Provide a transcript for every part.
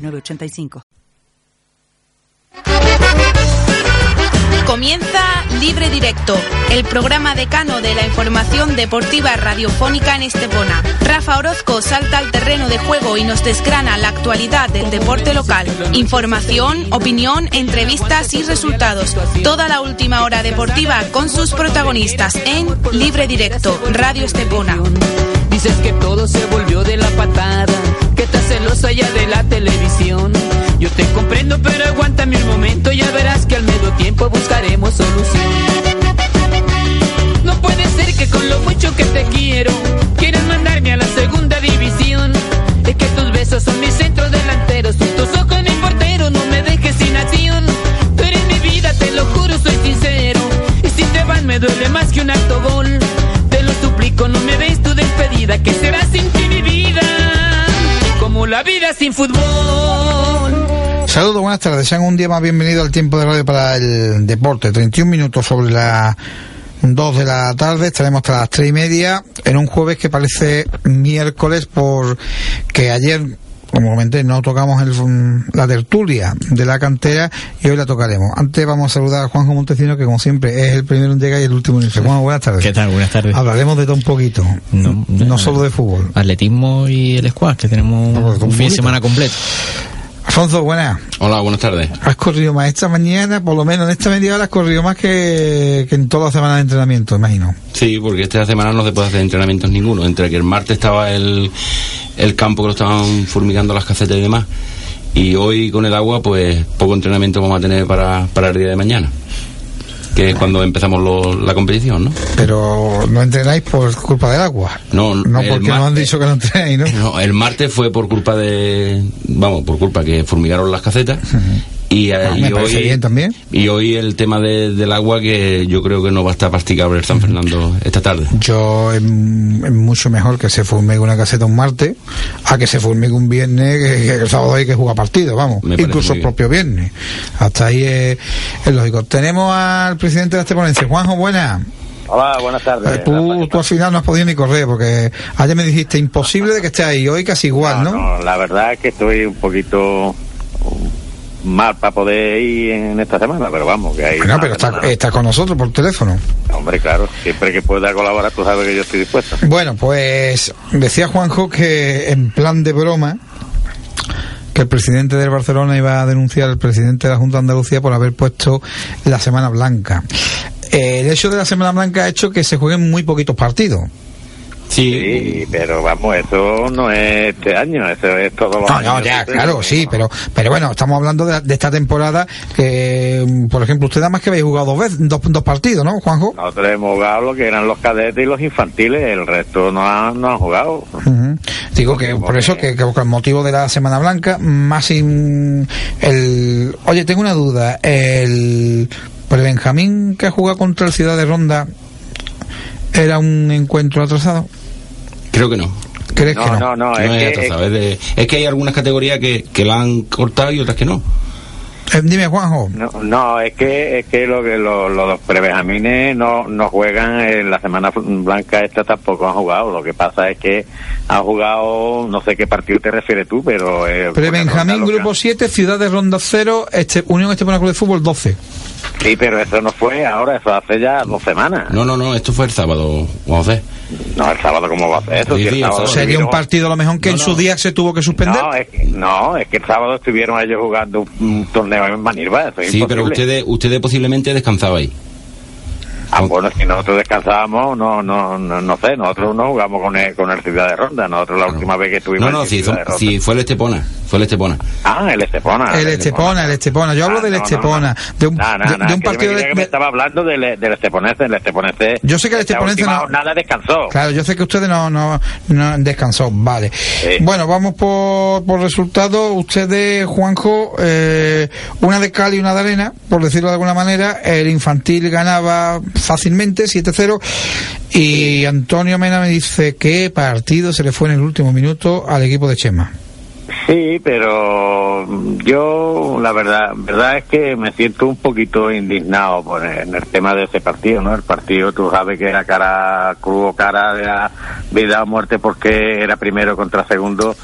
906985. Comienza Libre Directo, el programa decano de la información deportiva radiofónica en Estepona. Rafa Orozco salta al terreno de juego y nos desgrana la actualidad del deporte local. Información, opinión, entrevistas y resultados. Toda la última hora deportiva con sus protagonistas en Libre Directo, Radio Estepona. Dices que todo se volvió de la patada, que estás celosa ya de la televisión. Yo te comprendo, pero aguántame un momento, ya verás que al medio tiempo buscaremos solución. No puede ser que con lo mucho que te quiero, quieras mandarme a la segunda división. Es que tus besos son mis centros delanteros, tus ojos mi portero, no me dejes sin acción. Tú eres mi vida, te lo juro, soy sincero. Y si te vas me duele más que un alto gol. Te lo suplico, no me tu despedida, que será sin ti mi vida. Como la vida sin fútbol. Saludos, buenas tardes. Sean un día más bienvenido al tiempo de radio para el deporte. 31 minutos sobre las 2 de la tarde. Estaremos hasta las 3 y media en un jueves que parece miércoles porque ayer como comenté, no tocamos el, la tertulia de la cantera y hoy la tocaremos. Antes vamos a saludar a Juanjo Montesino, que como siempre es el primero en llegar y el último en irse. Juanjo, buenas tardes. ¿Qué tal? Buenas tardes. Hablaremos de todo un poquito, no, no solo de fútbol. Atletismo y el squash, que tenemos No, pues, un un fin de semana completo. Alfonso, buenas. Hola, buenas tardes. Has corrido más esta mañana, por lo menos en esta media hora has corrido más que, que en toda la semana de entrenamiento, imagino. Sí, porque esta semana no se puede hacer entrenamientos ninguno. Entre que el martes estaba el, el campo que lo estaban fumigando las casetas y demás, y hoy con el agua, pues poco entrenamiento vamos a tener para, para el día de mañana, que cuando empezamos lo- la competición, ¿no? Pero no entrenáis por culpa del agua. No, No porque mar- no han dicho que no entrenáis, ¿no? No, el martes fue por culpa de, vamos, por culpa que formigaron las casetas. Y, eh, Ah, y me parece hoy, bien también. y hoy el tema de- del agua que yo creo que no va a estar practicable el San Fernando esta tarde. Yo es, es mucho mejor que se fumigue una caseta un martes a que se fumigue un viernes que, que el sábado hay que jugar partido, vamos, incluso el propio viernes. Hasta ahí es, es lógico. Tenemos al presidente de este ponencia, Juanjo, buena. Hola, buenas tardes. Eh, tú, tú al final no has podido ni correr porque ayer me dijiste imposible de que estés ahí, hoy casi igual, ¿no? No, la verdad es que estoy un poquito mal para poder ir en esta semana, pero vamos, que hay... Bueno, pero está, con nosotros por teléfono. Hombre, claro, siempre que pueda colaborar, tú sabes que yo estoy dispuesto. Bueno, pues decía Juanjo que en plan de broma que el presidente del Barcelona iba a denunciar al presidente de la Junta de Andalucía por haber puesto la Semana Blanca. El hecho de la Semana Blanca ha hecho que se jueguen muy poquitos partidos. Sí, pero vamos, eso no es este año, eso es todo los No, años no, ya, claro, sí, pero, pero bueno, estamos hablando de, de esta temporada que, mm, por ejemplo, usted nada más que habéis jugado dos veces, dos, dos partidos, ¿no, Juanjo? Nosotros hemos jugado lo que eran los cadetes y los infantiles, el resto no han, no han jugado. Digo que por eso que, que con el motivo de la Semana Blanca, más sin el oye tengo una duda, el el Benjamín que ha jugado contra el Ciudad de Ronda era un encuentro atrasado. Creo que no. ¿Crees No, que no? no, no, Que es no es que, atrasado, es de- es que hay algunas categorías que, que la han cortado y otras que no. Eh, dime Juanjo. No, no, es que es que lo que lo- lo- los prebenjamines no, no juegan en la semana blanca esta tampoco han jugado. Lo que pasa es que han jugado, no sé qué partido te refieres tú, pero eh, Pre Benjamín lo que- grupo 7, Ciudad de Ronda 0, este, Unión Estepona Club de Fútbol 12. Sí, pero eso no fue ahora, eso hace ya dos semanas. No, no, no, esto fue el sábado, vamos a ver. No, el sábado cómo va a ser eso. Sí, sí. Sería un partido a lo mejor que No, en su no. día se tuvo que suspender. No es, que, no, es que el sábado estuvieron ellos jugando un, un torneo en es Sí, pero ustedes, ustedes posiblemente descansabais. Ah, bueno, si nosotros descansábamos, no, no, no, no sé, nosotros no jugamos con el, con el Ciudad de Ronda. Nosotros la última vez que estuvimos No, no, si, si fue el Estepona. fue el Estepona. Ah, el Estepona. El Estepona, el Estepona. Yo hablo Ah, del no, no, Estepona. De un, de, un partido me, de, me estaba hablando del, del Esteponense, el Esteponense. Yo sé que el última no- jornada descansó. Claro, yo sé que ustedes no, no, no han descansado. Vale. Bueno, vamos por, por resultados. Ustedes, Juanjo, eh, una de cal y una de arena, por decirlo de alguna manera. El infantil ganaba fácilmente, 7-0. Y Antonio Mena me dice que partido se le fue en el último minuto al equipo de Chema. Sí, pero yo la verdad, verdad es que me siento un poquito indignado por en el tema de ese partido, ¿no? El partido, tú sabes que era cara cruz, cara de la vida o muerte porque era primero contra segundo,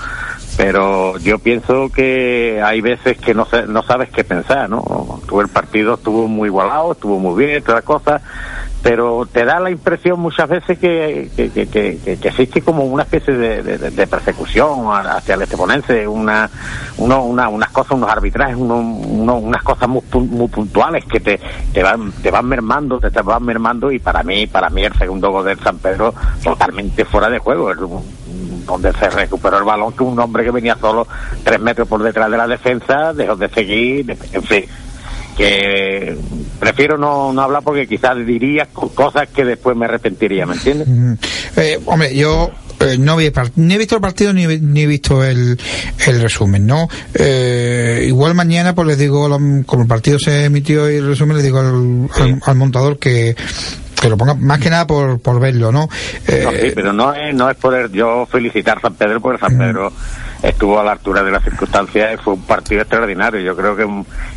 pero yo pienso que hay veces que no no sabes qué pensar, ¿no? Tú el partido estuvo muy igualado, estuvo muy bien, todas las cosas, pero te da la impresión muchas veces que, que, que, existe como una especie de, persecución hacia el esteponense, una, uno- una, unas cosas, unos arbitrajes, uno- uno- unas cosas muy, muy puntuales que te, te van te van mermando, te, van mermando y para mí, para mí el segundo gol del San Pedro totalmente fuera de juego. Es donde se recuperó el balón que un hombre que venía solo tres metros por detrás de la defensa dejó de seguir, en fin que prefiero no, no hablar porque quizás diría co- cosas que después me arrepentiría, ¿me entiendes? Mm. Eh, hombre, yo eh, no vi ni he visto el partido ni, he- ni he visto el, el resumen, ¿no? Eh, igual mañana, pues les digo, como el partido se emitió y el resumen, les digo al, al- al montador que, que lo ponga más que nada por, por verlo, ¿no? Eh, No, sí, pero no es, no es por el- yo felicitar a San Pedro porque San Pedro estuvo a la altura de las circunstancias y fue un partido extraordinario. Yo creo que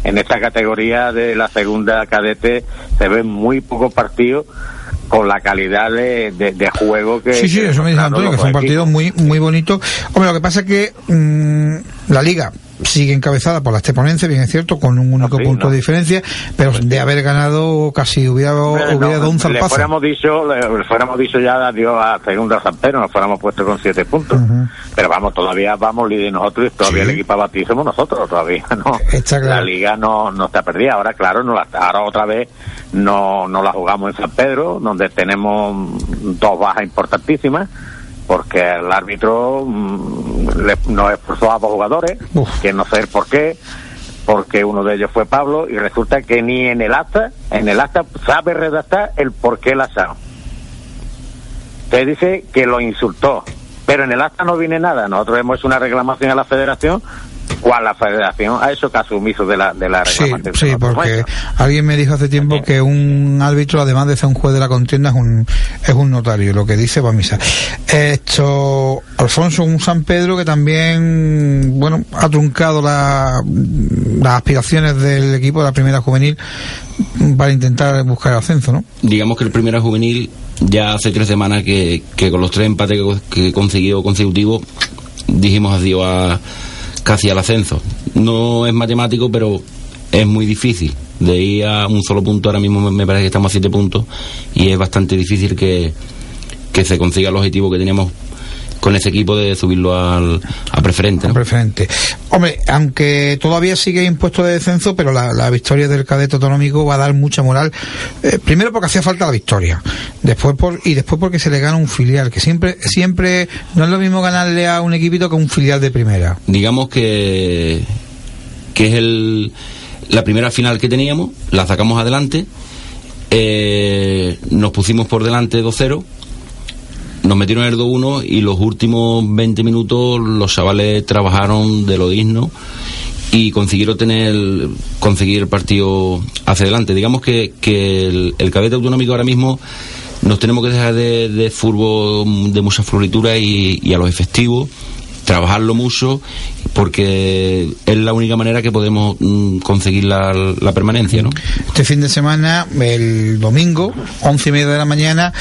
en, esta categoría de la segunda cadete se ven muy pocos partidos con la calidad de, de- de juego que... Sí, sí, eso me dice Antonio, que fue un partido muy muy bonito. Hombre, lo que pasa es que mm, la liga sigue encabezada por la Esteponense, bien es cierto, con un único sí, punto no. de diferencia, pero de haber ganado casi hubiera, dado un le zarpazo. fuéramos dicho, le, le fuéramos dicho ya adiós a segunda San Pedro, nos fuéramos puesto con siete puntos. Pero vamos, todavía vamos líder nosotros y todavía Sí. el equipo a somos nosotros todavía, ¿no? Está claro. La liga no, no está perdida. Ahora, claro, no la, ahora otra vez no, no la jugamos en San Pedro, donde tenemos dos bajas importantísimas. Porque el árbitro mm, le- nos expulsó a dos jugadores, Uf. que no sé el por qué, porque uno de ellos fue Pablo y resulta que ni en el acta, en el acta sabe redactar el por qué la asado. Usted dice que lo insultó, pero en el acta no viene nada. Nosotros hemos hecho una reclamación a la federación, cual la federación ha hecho caso omiso de la, de la Sí, sí, porque alguien me dijo hace tiempo que un árbitro, además de ser un juez de la contienda, es un, es un notario, lo que dice va a misa. Esto, Alfonso, un San Pedro que también, bueno, ha truncado la- las aspiraciones del equipo de la primera juvenil para intentar buscar el ascenso, ¿no? digamos que el primera juvenil ya hace tres semanas que, que con los tres empates que, que consiguió consecutivos dijimos adiós a casi al ascenso. No es matemático, pero es muy difícil. De ir a un solo punto, ahora mismo me- parece que estamos a siete puntos y es bastante difícil que, que se consiga el objetivo que teníamos con ese equipo de subirlo al, a preferente. ¿no? preferente. Hombre, aunque todavía sigue impuesto de descenso, pero la, la victoria del cadete autonómico va a dar mucha moral. Eh, primero porque hacía falta la victoria, después por y después porque se le gana un filial, que siempre siempre no es lo mismo ganarle a un equipito que a un filial de primera. digamos que, que es el, la primera final que teníamos, la sacamos adelante, eh, nos pusimos por delante 2-0, nos metieron el 2-1 y los últimos 20 minutos los chavales trabajaron de lo digno y consiguieron tener conseguir el partido hacia adelante. Digamos que, que el, el cadete autonómico ahora mismo nos tenemos que dejar de, de fútbol de mucha floritura y, y a los efectivos trabajarlo mucho porque es la única manera que podemos mm, conseguir la, permanencia, ¿no? Este fin de semana, el domingo, once y media de la mañana,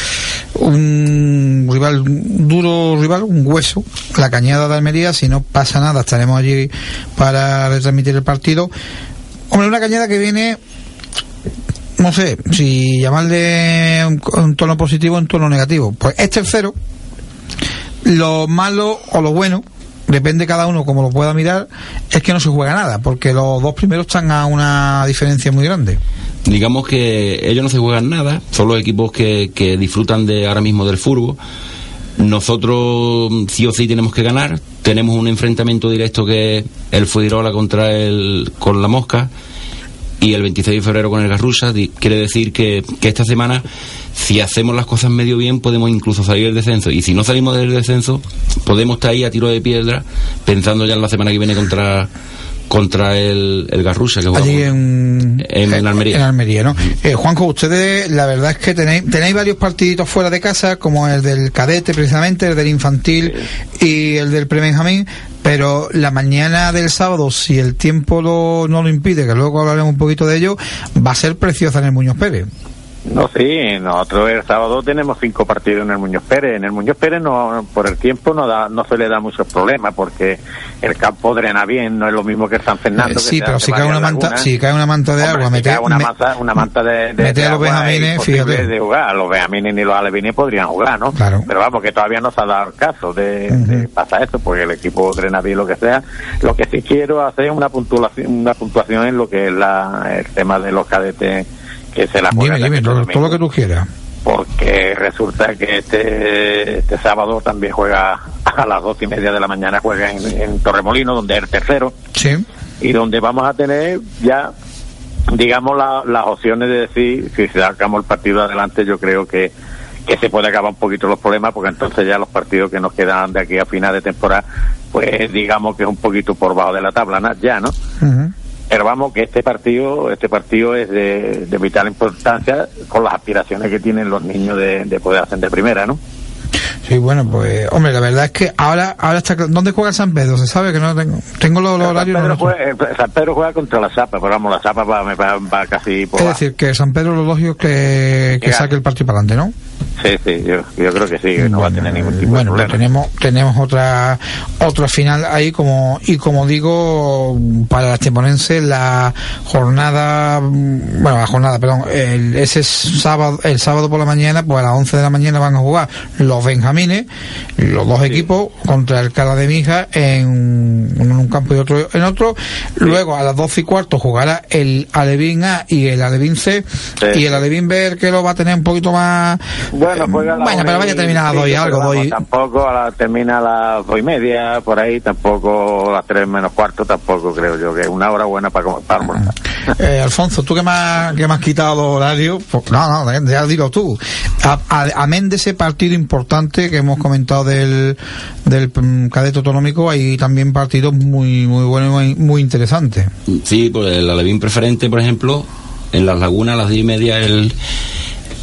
un rival, un duro rival, un hueso, la cañada de Almería, si no pasa nada, estaremos allí para retransmitir el partido. Hombre, una cañada que viene, no sé, si llamarle un, un tono positivo o un tono negativo. Pues es tercero, lo malo o lo bueno, depende cada uno como lo pueda mirar, es que no se juega nada, porque los dos primeros están a una diferencia muy grande. digamos que ellos no se juegan nada, son los equipos que, que disfrutan de ahora mismo del fútbol. Nosotros sí o sí tenemos que ganar. Tenemos un enfrentamiento directo que es el Fuirola contra el con la Mosca y el 26 de febrero con el Garrusa. Quiere decir que, que esta semana, si hacemos las cosas medio bien, podemos incluso salir del descenso. Y si no salimos del descenso, podemos estar ahí a tiro de piedra, pensando ya en la semana que viene contra contra el, el Garrusa. Que. Allí en, En- en Almería. En Almería, ¿no? Eh, Juanjo, ustedes, la verdad es que tenéis, tenéis varios partiditos fuera de casa, como el del cadete, precisamente, el del infantil y el del prebenjamín, pero la mañana del sábado, si el tiempo lo- no lo impide, que luego hablaremos un poquito de ello, va a ser preciosa en el Muñoz Pérez. No, sí, nosotros el sábado tenemos cinco partidos en el Muñoz Pérez. En el Muñoz Pérez no, por el tiempo no da, no se le da muchos problemas porque el campo drena bien, no es lo mismo que el San Fernando. Eh, que sí, pero si cae, una manta, si cae una manta de Hombre, agua, si mete, cae una, me- manta, una manta de, de, a los benjamines, fíjate. de jugar. Los benjamines ni los alevines podrían jugar, ¿no? Claro. Pero vamos, que todavía no se ha dado el caso de, de pasar eso, porque el equipo drena bien lo que sea. Lo que sí quiero hacer es una puntuación, una puntuación en lo que es la, el tema de los cadetes que se la dime, juegan dime, este todo, lo que tú quieras. porque resulta que este, este sábado también juega a las dos y media de la mañana, juega en, en Torremolino, donde es el tercero, Sí. y donde vamos a tener ya, digamos, la- las opciones de decir, si sacamos el partido adelante, yo creo que, que se puede acabar un poquito los problemas, porque entonces ya los partidos que nos quedan de aquí a final de temporada, pues digamos que es un poquito por bajo de la tabla, ¿no? ya, ¿no? Ujú. Pero vamos, que este partido, este partido es de, de vital importancia con las aspiraciones que tienen los niños de, de poder hacer de primera, ¿no? Sí, bueno, pues, hombre, la verdad es que ahora, ahora está, ¿dónde juega San Pedro? Se sabe que no tengo, tengo los, horarios. Pedro, juega, eh, San Pedro juega contra la Zapa, pero vamos, la Zapa va, va, va casi por Es decir, que San Pedro lo lógico es que, que saque el partido para adelante, ¿no? Sí, sí, yo, yo creo que sí, que no va a tener ningún tipo bueno, de problema. tenemos tenemos otra otra final ahí como y como digo para las temonenses la jornada mm, bueno la jornada perdón el, ese sábado el sábado por la mañana pues a las 11 de la mañana van a jugar los benjamines los dos equipos contra el Cala de Mija en, en un campo y otro en otro. Luego a las 12 y cuarto jugará el Alevín A y el Alevín C y el Alevín B que lo va a tener un poquito más Bueno, juega a las bueno, pero vaya a y terminar a las dos y cinco, algo, pero dos vamos, y- Tampoco a la, termina a las dos y media, por ahí, tampoco a las tres menos cuarto, tampoco creo yo, que es una hora buena para, comer- para. Eh, Alfonso, tú que me, has, que me has quitado los horarios, pues, no, no, ya dilo tú. A- a- Amén de ese partido importante que hemos comentado del, del mm, cadete autonómico, hay también partidos muy, muy buenos y muy, muy interesantes. Sí, pues el Alevín preferente, por ejemplo, en las lagunas a las diez y media el,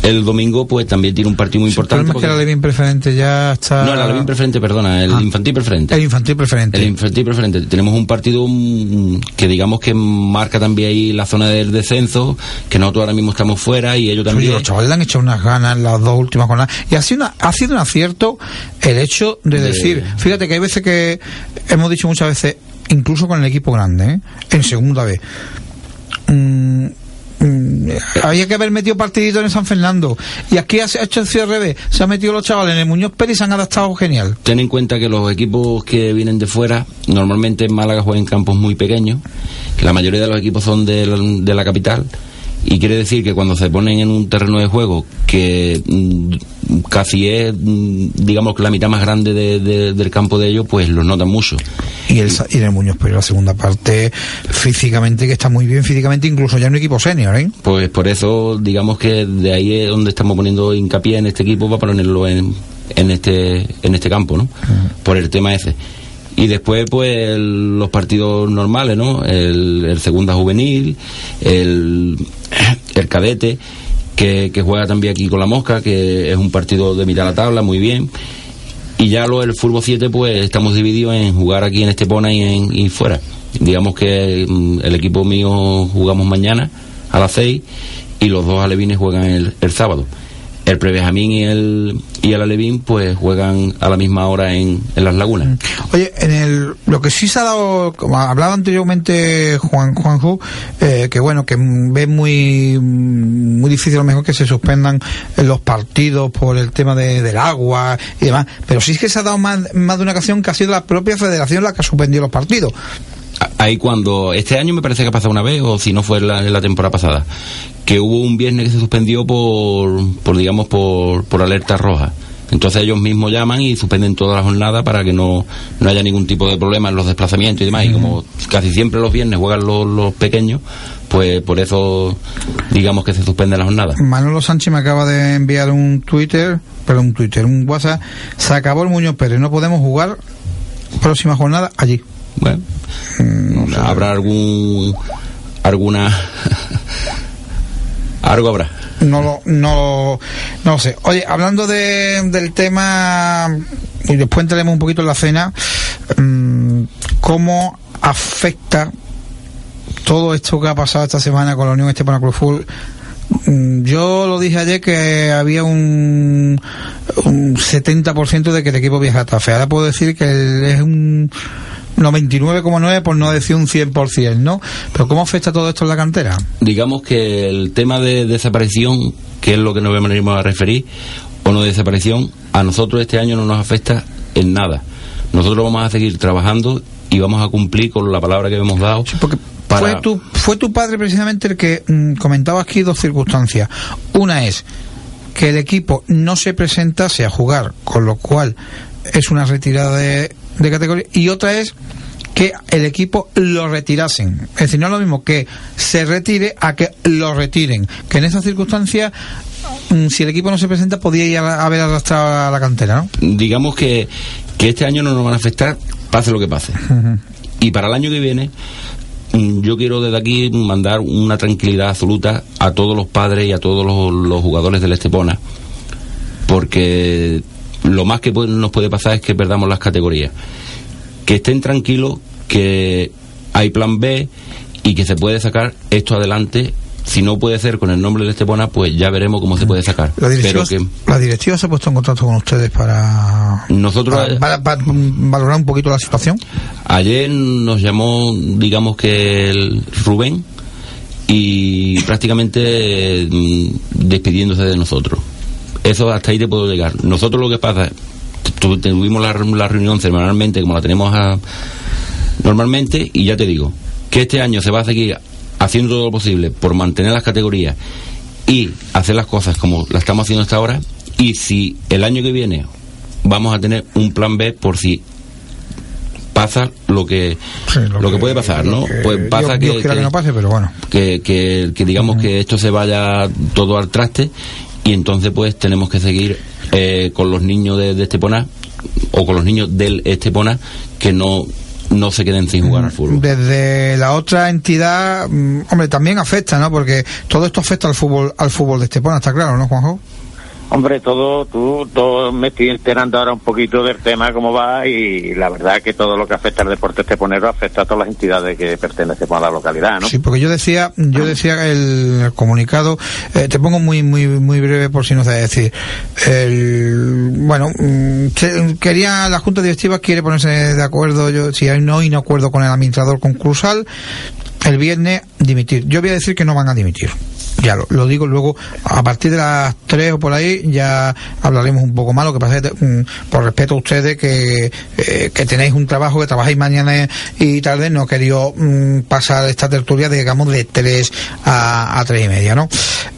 el domingo, pues también tiene un partido muy El importante. problema es que el Alevín preferente ya está... No, el Alevín preferente, perdona, el Ah. infantil preferente. El infantil preferente. El infantil preferente. Tenemos un partido mm, que digamos que marca también ahí la zona del descenso, que nosotros ahora mismo estamos fuera y ellos también. los chavales le han hecho unas ganas las dos últimas jornadas. Y ha sido, una- ha sido un acierto el hecho de, De- decir, fíjate que hay veces que hemos dicho muchas veces, incluso con el equipo grande, ¿eh? en segunda vez. mm, había que haber metido partidito en San Fernando. Y aquí ha hecho el revés. Se han metido los chavales en el Muñoz Pérez y se han adaptado genial. Ten en cuenta que los equipos que vienen de fuera, normalmente en Málaga juegan en campos muy pequeños, que la mayoría de los equipos son de la capital, y quiere decir que cuando se ponen en un terreno de juego que mm, casi es, mm, digamos, que la mitad más grande de- de- del campo de ellos, pues los notan mucho. Y, el, y el Muñoz Pérez la segunda parte, físicamente, que está muy bien, físicamente, incluso ya en un equipo senior, ¿eh? Pues por eso, digamos que de ahí es donde estamos poniendo hincapié en este equipo para ponerlo en, en este en este campo, ¿no? Por el tema ese. Y después, pues, el- los partidos normales, ¿no? El, segunda juvenil, el, el cadete, que, que juega también aquí con la mosca, que es un partido de mitad de la tabla, muy bien. Y ya lo el fútbol 7, pues, estamos divididos en jugar aquí en Estepona y, en, y fuera. Digamos que mm, el equipo mío jugamos mañana a las 6 y los dos alevines juegan el, el sábado. El Prebenjamín y el, y el Alevín pues juegan a la misma hora en, en las lagunas. Oye, en el, lo que sí se ha dado, como hablaba anteriormente Juan Juanjo, eh, que bueno, que ve muy muy difícil a lo mejor que se suspendan los partidos por el tema de, del agua y demás, pero sí es que se ha dado más, más de una ocasión que ha sido la propia federación la que ha suspendido los partidos. Ahí cuando, este año me parece que ha pasado una vez, o si no fue la, en la temporada pasada, que hubo un viernes que se suspendió por, por digamos, por, por alerta roja. Entonces ellos mismos llaman y suspenden toda la jornada para que no, no haya ningún tipo de problema en los desplazamientos y demás. Y como casi siempre los viernes juegan los, los pequeños, pues por eso digamos que se suspende la jornada. Manolo Sánchez me acaba de enviar un Twitter, pero un Twitter, un WhatsApp. Se acabó el Muñoz Pérez, no podemos jugar próxima jornada allí. Bueno, habrá algún alguna algo habrá. No lo, no, no lo sé. Oye, hablando de, del tema, y después entraremos un poquito en la cena, mm, ¿cómo afecta todo esto que ha pasado esta semana con la Unión Estepona Club Fútbol? Mm, Yo lo dije ayer que había un, un 70% de que el equipo viaja a Tafe. Ahora puedo decir que es un 99,9 por no decir un 100%, ¿no? Pero ¿cómo afecta todo esto en la cantera? Digamos que el tema de desaparición, que es lo que nos venimos a referir, o no de desaparición, a nosotros este año no nos afecta en nada. Nosotros vamos a seguir trabajando y vamos a cumplir con la palabra que hemos dado. porque fue, tu, fue tu padre precisamente el que mm, comentaba aquí dos circunstancias. Una es que el equipo no se presentase a jugar, con lo cual es una retirada de, de categoría, y otra es que el equipo lo retirasen. Es decir, no es lo mismo que se retire a que lo retiren. Que en esas circunstancias, mm, si el equipo no se presenta, podía ir a haber arrastrado a la cantera, ¿no? Digamos que, que este año no nos van a afectar, pase lo que pase. Y para el año que viene, mm, yo quiero desde aquí mandar una tranquilidad absoluta a todos los padres y a todos los, los jugadores del Estepona, porque lo más que puede- nos puede pasar es que perdamos las categorías. Que estén tranquilos, que hay plan B y que se puede sacar esto adelante. Si no puede ser con el nombre del Estepona, pues ya veremos cómo se puede sacar. La directiva, Pero que la directiva se ha puesto en contacto con ustedes para, nosotros para, para- para, valorar un poquito la situación. Ayer nos llamó, digamos que el Rubén, y prácticamente mm, despidiéndose de nosotros. Eso hasta ahí te puedo llegar. Nosotros lo que pasa, tu- tuvimos la, la reunión semanalmente como la tenemos a- normalmente, y ya te digo, que este año se va a seguir haciendo todo lo posible por mantener las categorías y hacer las cosas como las estamos haciendo hasta ahora, y si el año que viene vamos a tener un plan B por si pasa lo que Sí, lo, que, puede pasar, ¿no? que Pues pasa Dios- que, Dios quiera que no pase, pero bueno. que, que- que digamos que esto se vaya todo al traste y entonces pues tenemos que seguir eh, con los niños de, de Estepona o con los niños del Estepona que no no se queden sin jugar al fútbol. Desde la otra entidad, mm, hombre, también afecta, ¿no? Porque todo esto afecta al fútbol, al fútbol de Estepona, está claro, ¿no, Juanjo? Hombre, todo, tú, todo me estoy enterando ahora un poquito del tema, cómo va, y la verdad que todo lo que afecta al deporte esteponero afecta a todas las entidades que pertenecen a la localidad, ¿no? Sí, porque yo decía, yo decía el, comunicado, eh, te pongo muy, muy, muy breve por si no sabes decir. El, bueno, mm, quería, la Junta Directiva quiere ponerse de acuerdo, yo, si hay no, y no acuerdo con el administrador concursal, el viernes dimitir. Yo voy a decir que no van a dimitir. Ya lo, digo luego, a partir de las 3 o por ahí ya hablaremos un poco más. Lo que pasa es que, mm, por respeto a ustedes, que, eh, que tenéis un trabajo, que trabajáis mañana y tarde, no querido mm, pasar esta tertulia, digamos, de 3 a, a 3 y media, ¿no?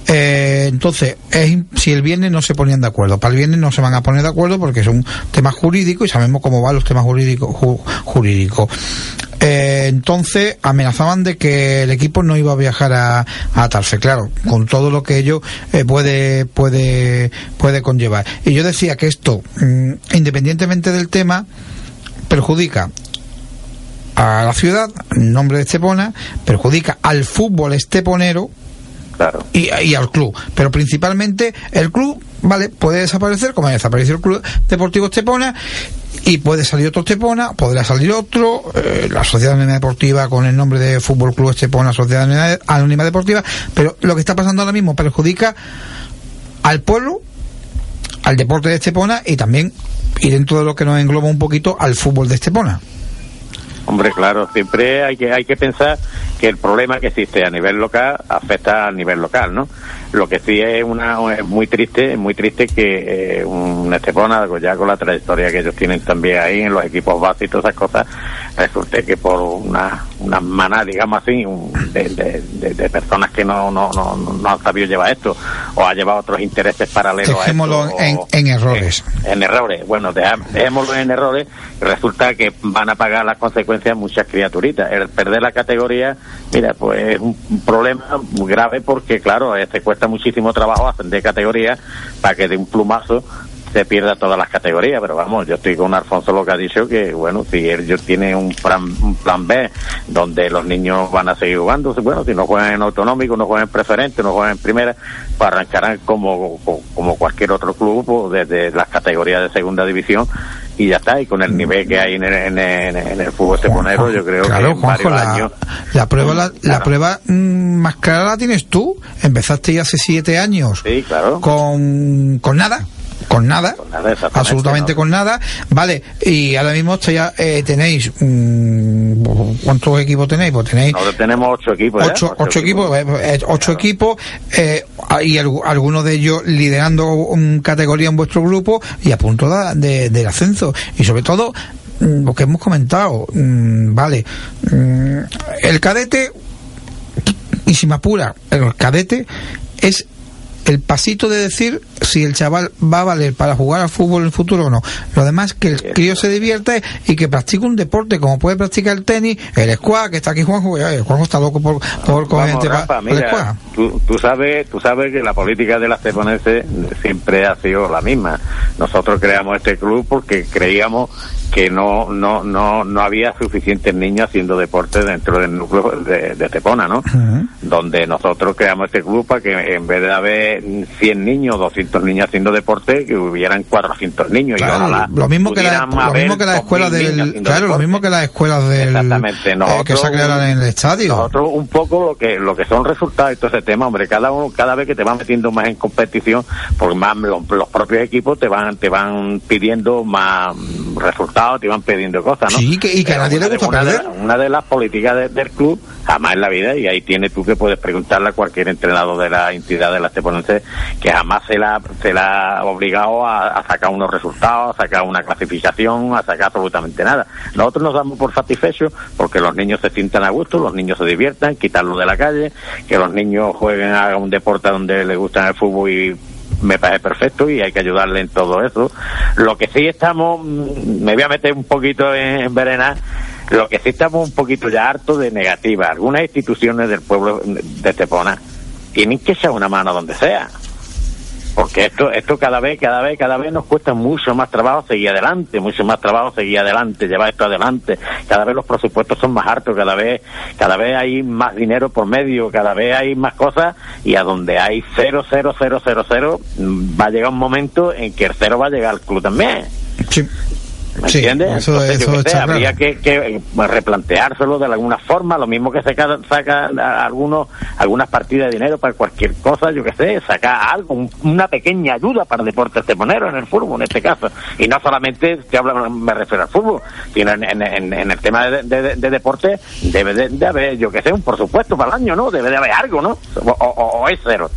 Eh, entonces, es si el viernes no se ponían de acuerdo, para el viernes no se van a poner de acuerdo porque son temas jurídicos y sabemos cómo van los temas jurídicos. ju- jurídicos. Eh, entonces amenazaban de que el equipo no iba a viajar a, a Tarfe, claro, con todo lo que ello eh, puede, puede, puede conllevar. Y yo decía que esto, mm, independientemente del tema, perjudica a la ciudad, en nombre de Estepona, perjudica al fútbol esteponero, Claro. y, y al club. Pero principalmente el club, vale, puede desaparecer, como ha desaparecido el Club Deportivo Estepona, y puede salir otro Estepona, podrá salir otro, eh, la Sociedad Anónima Deportiva con el nombre de Fútbol Club Estepona, Sociedad Anónima- Deportiva, pero lo que está pasando ahora mismo perjudica al pueblo, al deporte de Estepona y también, y dentro de lo que nos engloba un poquito, al fútbol de Estepona. Hombre, claro, siempre hay que hay que pensar que el problema que existe a nivel local afecta a nivel local, ¿no? Lo que sí es una es muy triste, es muy triste que eh, un Estepona, ya con la trayectoria que ellos tienen también ahí en los equipos básicos y todas esas cosas, resulte que por una una maná, digamos así, un- de, de- de- de personas que no, no, no, no han sabido llevar esto o ha llevado otros intereses paralelos a Dejémoslo esto, en- o- en errores. En, en errores. Bueno, dejémoslo en errores. Resulta que van a pagar las consecuencias muchas criaturitas. El perder la categoría, mira, pues es un problema muy grave porque, claro, eh, te cuesta muchísimo trabajo ascender categoría para que de un plumazo se pierda todas las categorías, pero vamos, yo estoy con Alfonso lo que ha dicho que, bueno, si él yo tiene un plan, un plan B donde los niños van a seguir jugando, bueno, si no juegan en autonómico, no juegan en preferente, no juegan en primera, pues arrancarán como, como, cualquier otro club pues, desde las categorías de segunda división y ya está, y con el nivel que hay en el, en el, en el fútbol seponero, yo creo claro, que en Juanjo, varios la, años... la prueba, la, la prueba mm, más clara la tienes tú. Empezaste ya hace siete años Sí, claro. con, con nada. Con nada, Con nada, exactamente, absolutamente ¿no? con nada, vale, y ahora mismo ya, eh, tenéis, mm, ¿cuántos equipos tenéis? Pues tenéis Nosotros tenemos ocho equipos. ya, ocho, ocho equipos, eh, eh, ocho equipos eh, y algu- algunos de ellos liderando un categoría en vuestro grupo y a punto de, de- del ascenso y sobre todo mm, lo que hemos comentado mm, vale mm, el cadete y si me apura el cadete es el pasito de decir si el chaval va a valer para jugar al fútbol en el futuro o no. Lo demás que el crío se divierta y que practique un deporte como puede practicar el tenis, el squash, que está aquí Juanjo, eh, Juanjo está loco por, por coger gente Rafa, mira, tú, tú sabes, tú sabes que la política de la Ceponense siempre ha sido la misma. Nosotros creamos este club porque creíamos que no no no no había suficientes niños haciendo deporte dentro del núcleo de, de Estepona, ¿no? Donde nosotros creamos este club para que en vez de haber 100 niños, 200 niños haciendo deporte, que hubieran 400 niños. y Claro, ojalá lo mismo que la, lo mismo que la 2000 escuela niños del claro lo deporte. mismo que las escuelas del Exactamente, eh, que nosotros- se crearon en el estadio Nosotros un poco lo que lo que son resultados y todo ese tema, hombre, cada uno cada vez que te van metiendo más en competición, porque más los, los propios equipos te van te van pidiendo más mm, resultados, te van pidiendo cosas, ¿no? Sí, que- y que a nadie le una de- gusta una de, una de las políticas de- del club jamás en la vida y ahí tienes tú que puedes preguntarle a cualquier entrenador de la entidad de la Esteponense que jamás se la se la ha obligado a, a sacar unos resultados, a sacar una clasificación, a sacar absolutamente nada. Nosotros nos damos por satisfechos porque los niños se sientan a gusto, los niños se diviertan, quitarlo de la calle, que los niños jueguen a un deporte donde les gusta el fútbol y me parece perfecto y hay que ayudarle en todo eso. Lo que sí estamos, mm, me voy a meter un poquito en, en berenar, lo que sí estamos un poquito ya hartos de negativa. Algunas instituciones del pueblo de Estepona tienen que echar una mano donde sea. Porque esto, esto cada vez, cada vez, cada vez nos cuesta mucho más trabajo seguir adelante, mucho más trabajo seguir adelante, llevar esto adelante. Cada vez los presupuestos son más hartos, cada vez, cada vez hay más dinero por medio, cada vez hay más cosas y a donde hay cero, cero, cero, cero, cero, mm, va a llegar un momento en que el cero va a llegar al club también. sí ¿Me Sí, entiendes? eso- Entonces, yo qué sé, habría que, que eh, replanteárselo de alguna forma, lo mismo que saca, saca algunos, algunas partidas de dinero para cualquier cosa, yo qué sé, sacar algo, un- una pequeña ayuda para el deporte temonero en el fútbol, en este caso. Y no solamente, te hablo, me refiero al fútbol, sino en, en- en- en el tema de, de- de deporte, debe de, de haber, yo qué sé, un presupuesto para el año, ¿no? Debe de haber algo, ¿no? O, o- o es cero.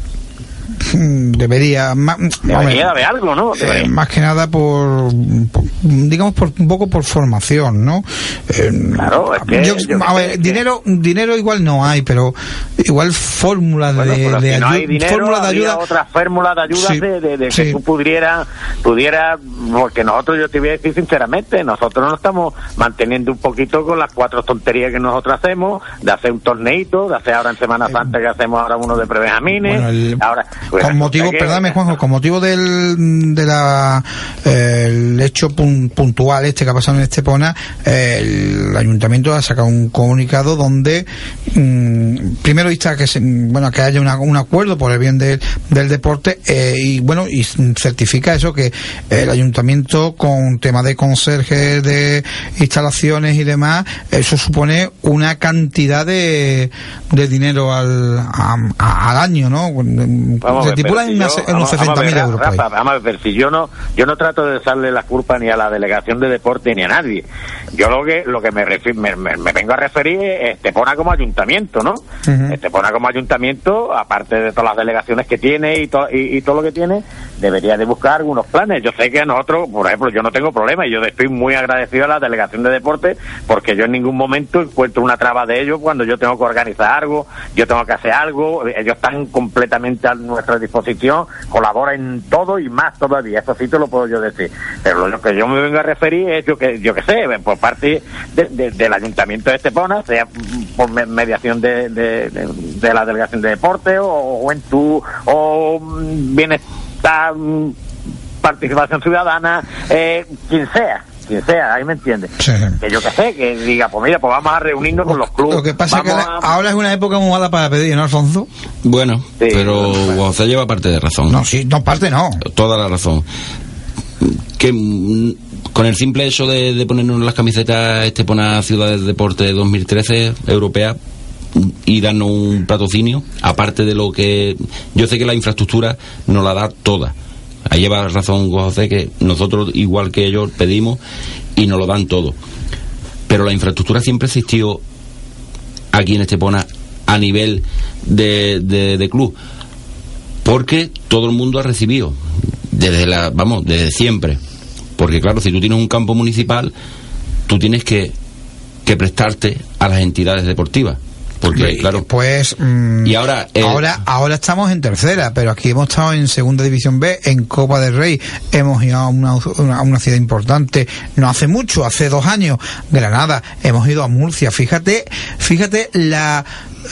Debería ma- Debería hombre, de haber algo, ¿no? eh, Debería. más que nada por, por- digamos por un poco por formación no Eh, Claro, es que yo- yo a ver que- dinero dinero igual no hay pero igual fórmulas Bueno, de, de si no dinero, fórmulas de ayuda otras fórmulas de ayuda Sí, de, de- de sí. que tú pudieras, pudiera, porque nosotros, yo te voy a decir sinceramente, nosotros nos estamos manteniendo un poquito con las cuatro tonterías que nosotros hacemos, de hacer un torneito, de hacer ahora en Semana Santa que hacemos ahora uno de prebenjamines, Bueno, el- ahora, pues, con motivo, resulta que- perdóname Juanjo, con motivo del de la, eh, el hecho pun- puntual este que ha pasado en Estepona, eh, el ayuntamiento ha sacado un comunicado donde mm, primero insta que se, bueno que haya una- un acuerdo por el bien del, del deporte eh, y bueno y certifica eso que el ayuntamiento con tema de conserjes de instalaciones y demás eso supone una cantidad de, de dinero al, a- a- al año no Vamos se en, si unos vamos- vamos a ver, 60.000 euros. Rafa, vamos a ver, si yo no, yo no trato de darle la culpa ni a la delegación de deporte ni a nadie. Yo lo que, lo que me, refi- me, me- me vengo a referir es Estepona como ayuntamiento, ¿no? Ujú. Estepona como ayuntamiento, aparte de todas las delegaciones que tiene y, to- y, y todo lo que tiene, debería de buscar algunos planes. Yo sé que nosotros, por ejemplo, yo no tengo problema y yo estoy muy agradecido a la delegación de deporte porque yo en ningún momento encuentro una traba de ellos cuando yo tengo que organizar algo, yo tengo que hacer algo, ellos están completamente a nuestra disposición, colaboran en todo y más todavía, eso sí te lo puedo yo decir. Pero lo que yo me vengo a referir es yo que yo que sé, por parte de- de- del ayuntamiento de Estepona, sea por me- mediación de, de- de- de la delegación de deporte o juventud o mm, bienestar, mm, participación ciudadana, eh, quien sea. Quien sea, ahí me entiende. Sí. Que yo que sé, que diga, pues mira, pues vamos a reunirnos con los clubes. Lo que pasa es que vamos la- a- ahora es una época muy mala para pedir, ¿no, Alfonso? Bueno, Sí, pero bueno. José lleva parte de razón. No, sí, no, parte no. Toda la razón. Que mm, con el simple hecho de, de ponernos las camisetas Estepona Ciudades de Deporte 2013 europea y darnos un patrocinio, aparte de lo que yo sé que la infraestructura nos la da toda. Ahí lleva razón José que nosotros igual que ellos pedimos y nos lo dan todo. Pero la infraestructura siempre existió aquí en Estepona a nivel de, de- de club porque todo el mundo ha recibido desde la vamos desde siempre porque claro si tú tienes un campo municipal tú tienes que que prestarte a las entidades deportivas porque Y claro Pues. Y ahora, eh, ahora, ahora estamos en tercera, pero aquí hemos estado en Segunda División B, en Copa del Rey. Hemos ido a una, una- a una ciudad importante, no hace mucho, hace dos años, Granada. Hemos ido a Murcia. Fíjate, fíjate la.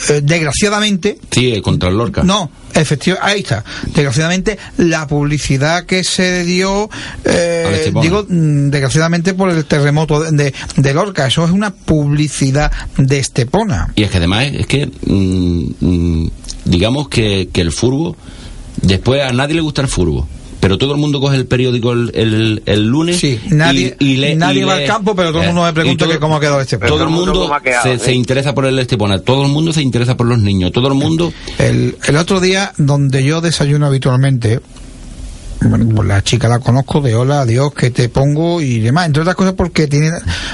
Eh, desgraciadamente, sí eh, contra el Lorca no, efectivamente, ahí está. Desgraciadamente, la publicidad que se dio, eh, digo, mm, desgraciadamente por el terremoto de, de, de Lorca, eso es una publicidad de Estepona. y es que además es que mm, mm, digamos que, que el furbo después a nadie le gusta el furbo pero todo el mundo coge el periódico el, el- el lunes Sí, nadie, y, y lee- nadie y va lee- al campo, pero todo el Eh, mundo me pregunta todo- que cómo ha quedado este todo el mundo quedado, se, ¿sí? se interesa por el Estepona todo el mundo se interesa por los niños todo el mundo El, el otro día, donde yo desayuno habitualmente, bueno, pues la chica la conozco de hola, adiós, que te pongo y demás. Entre otras cosas porque tiene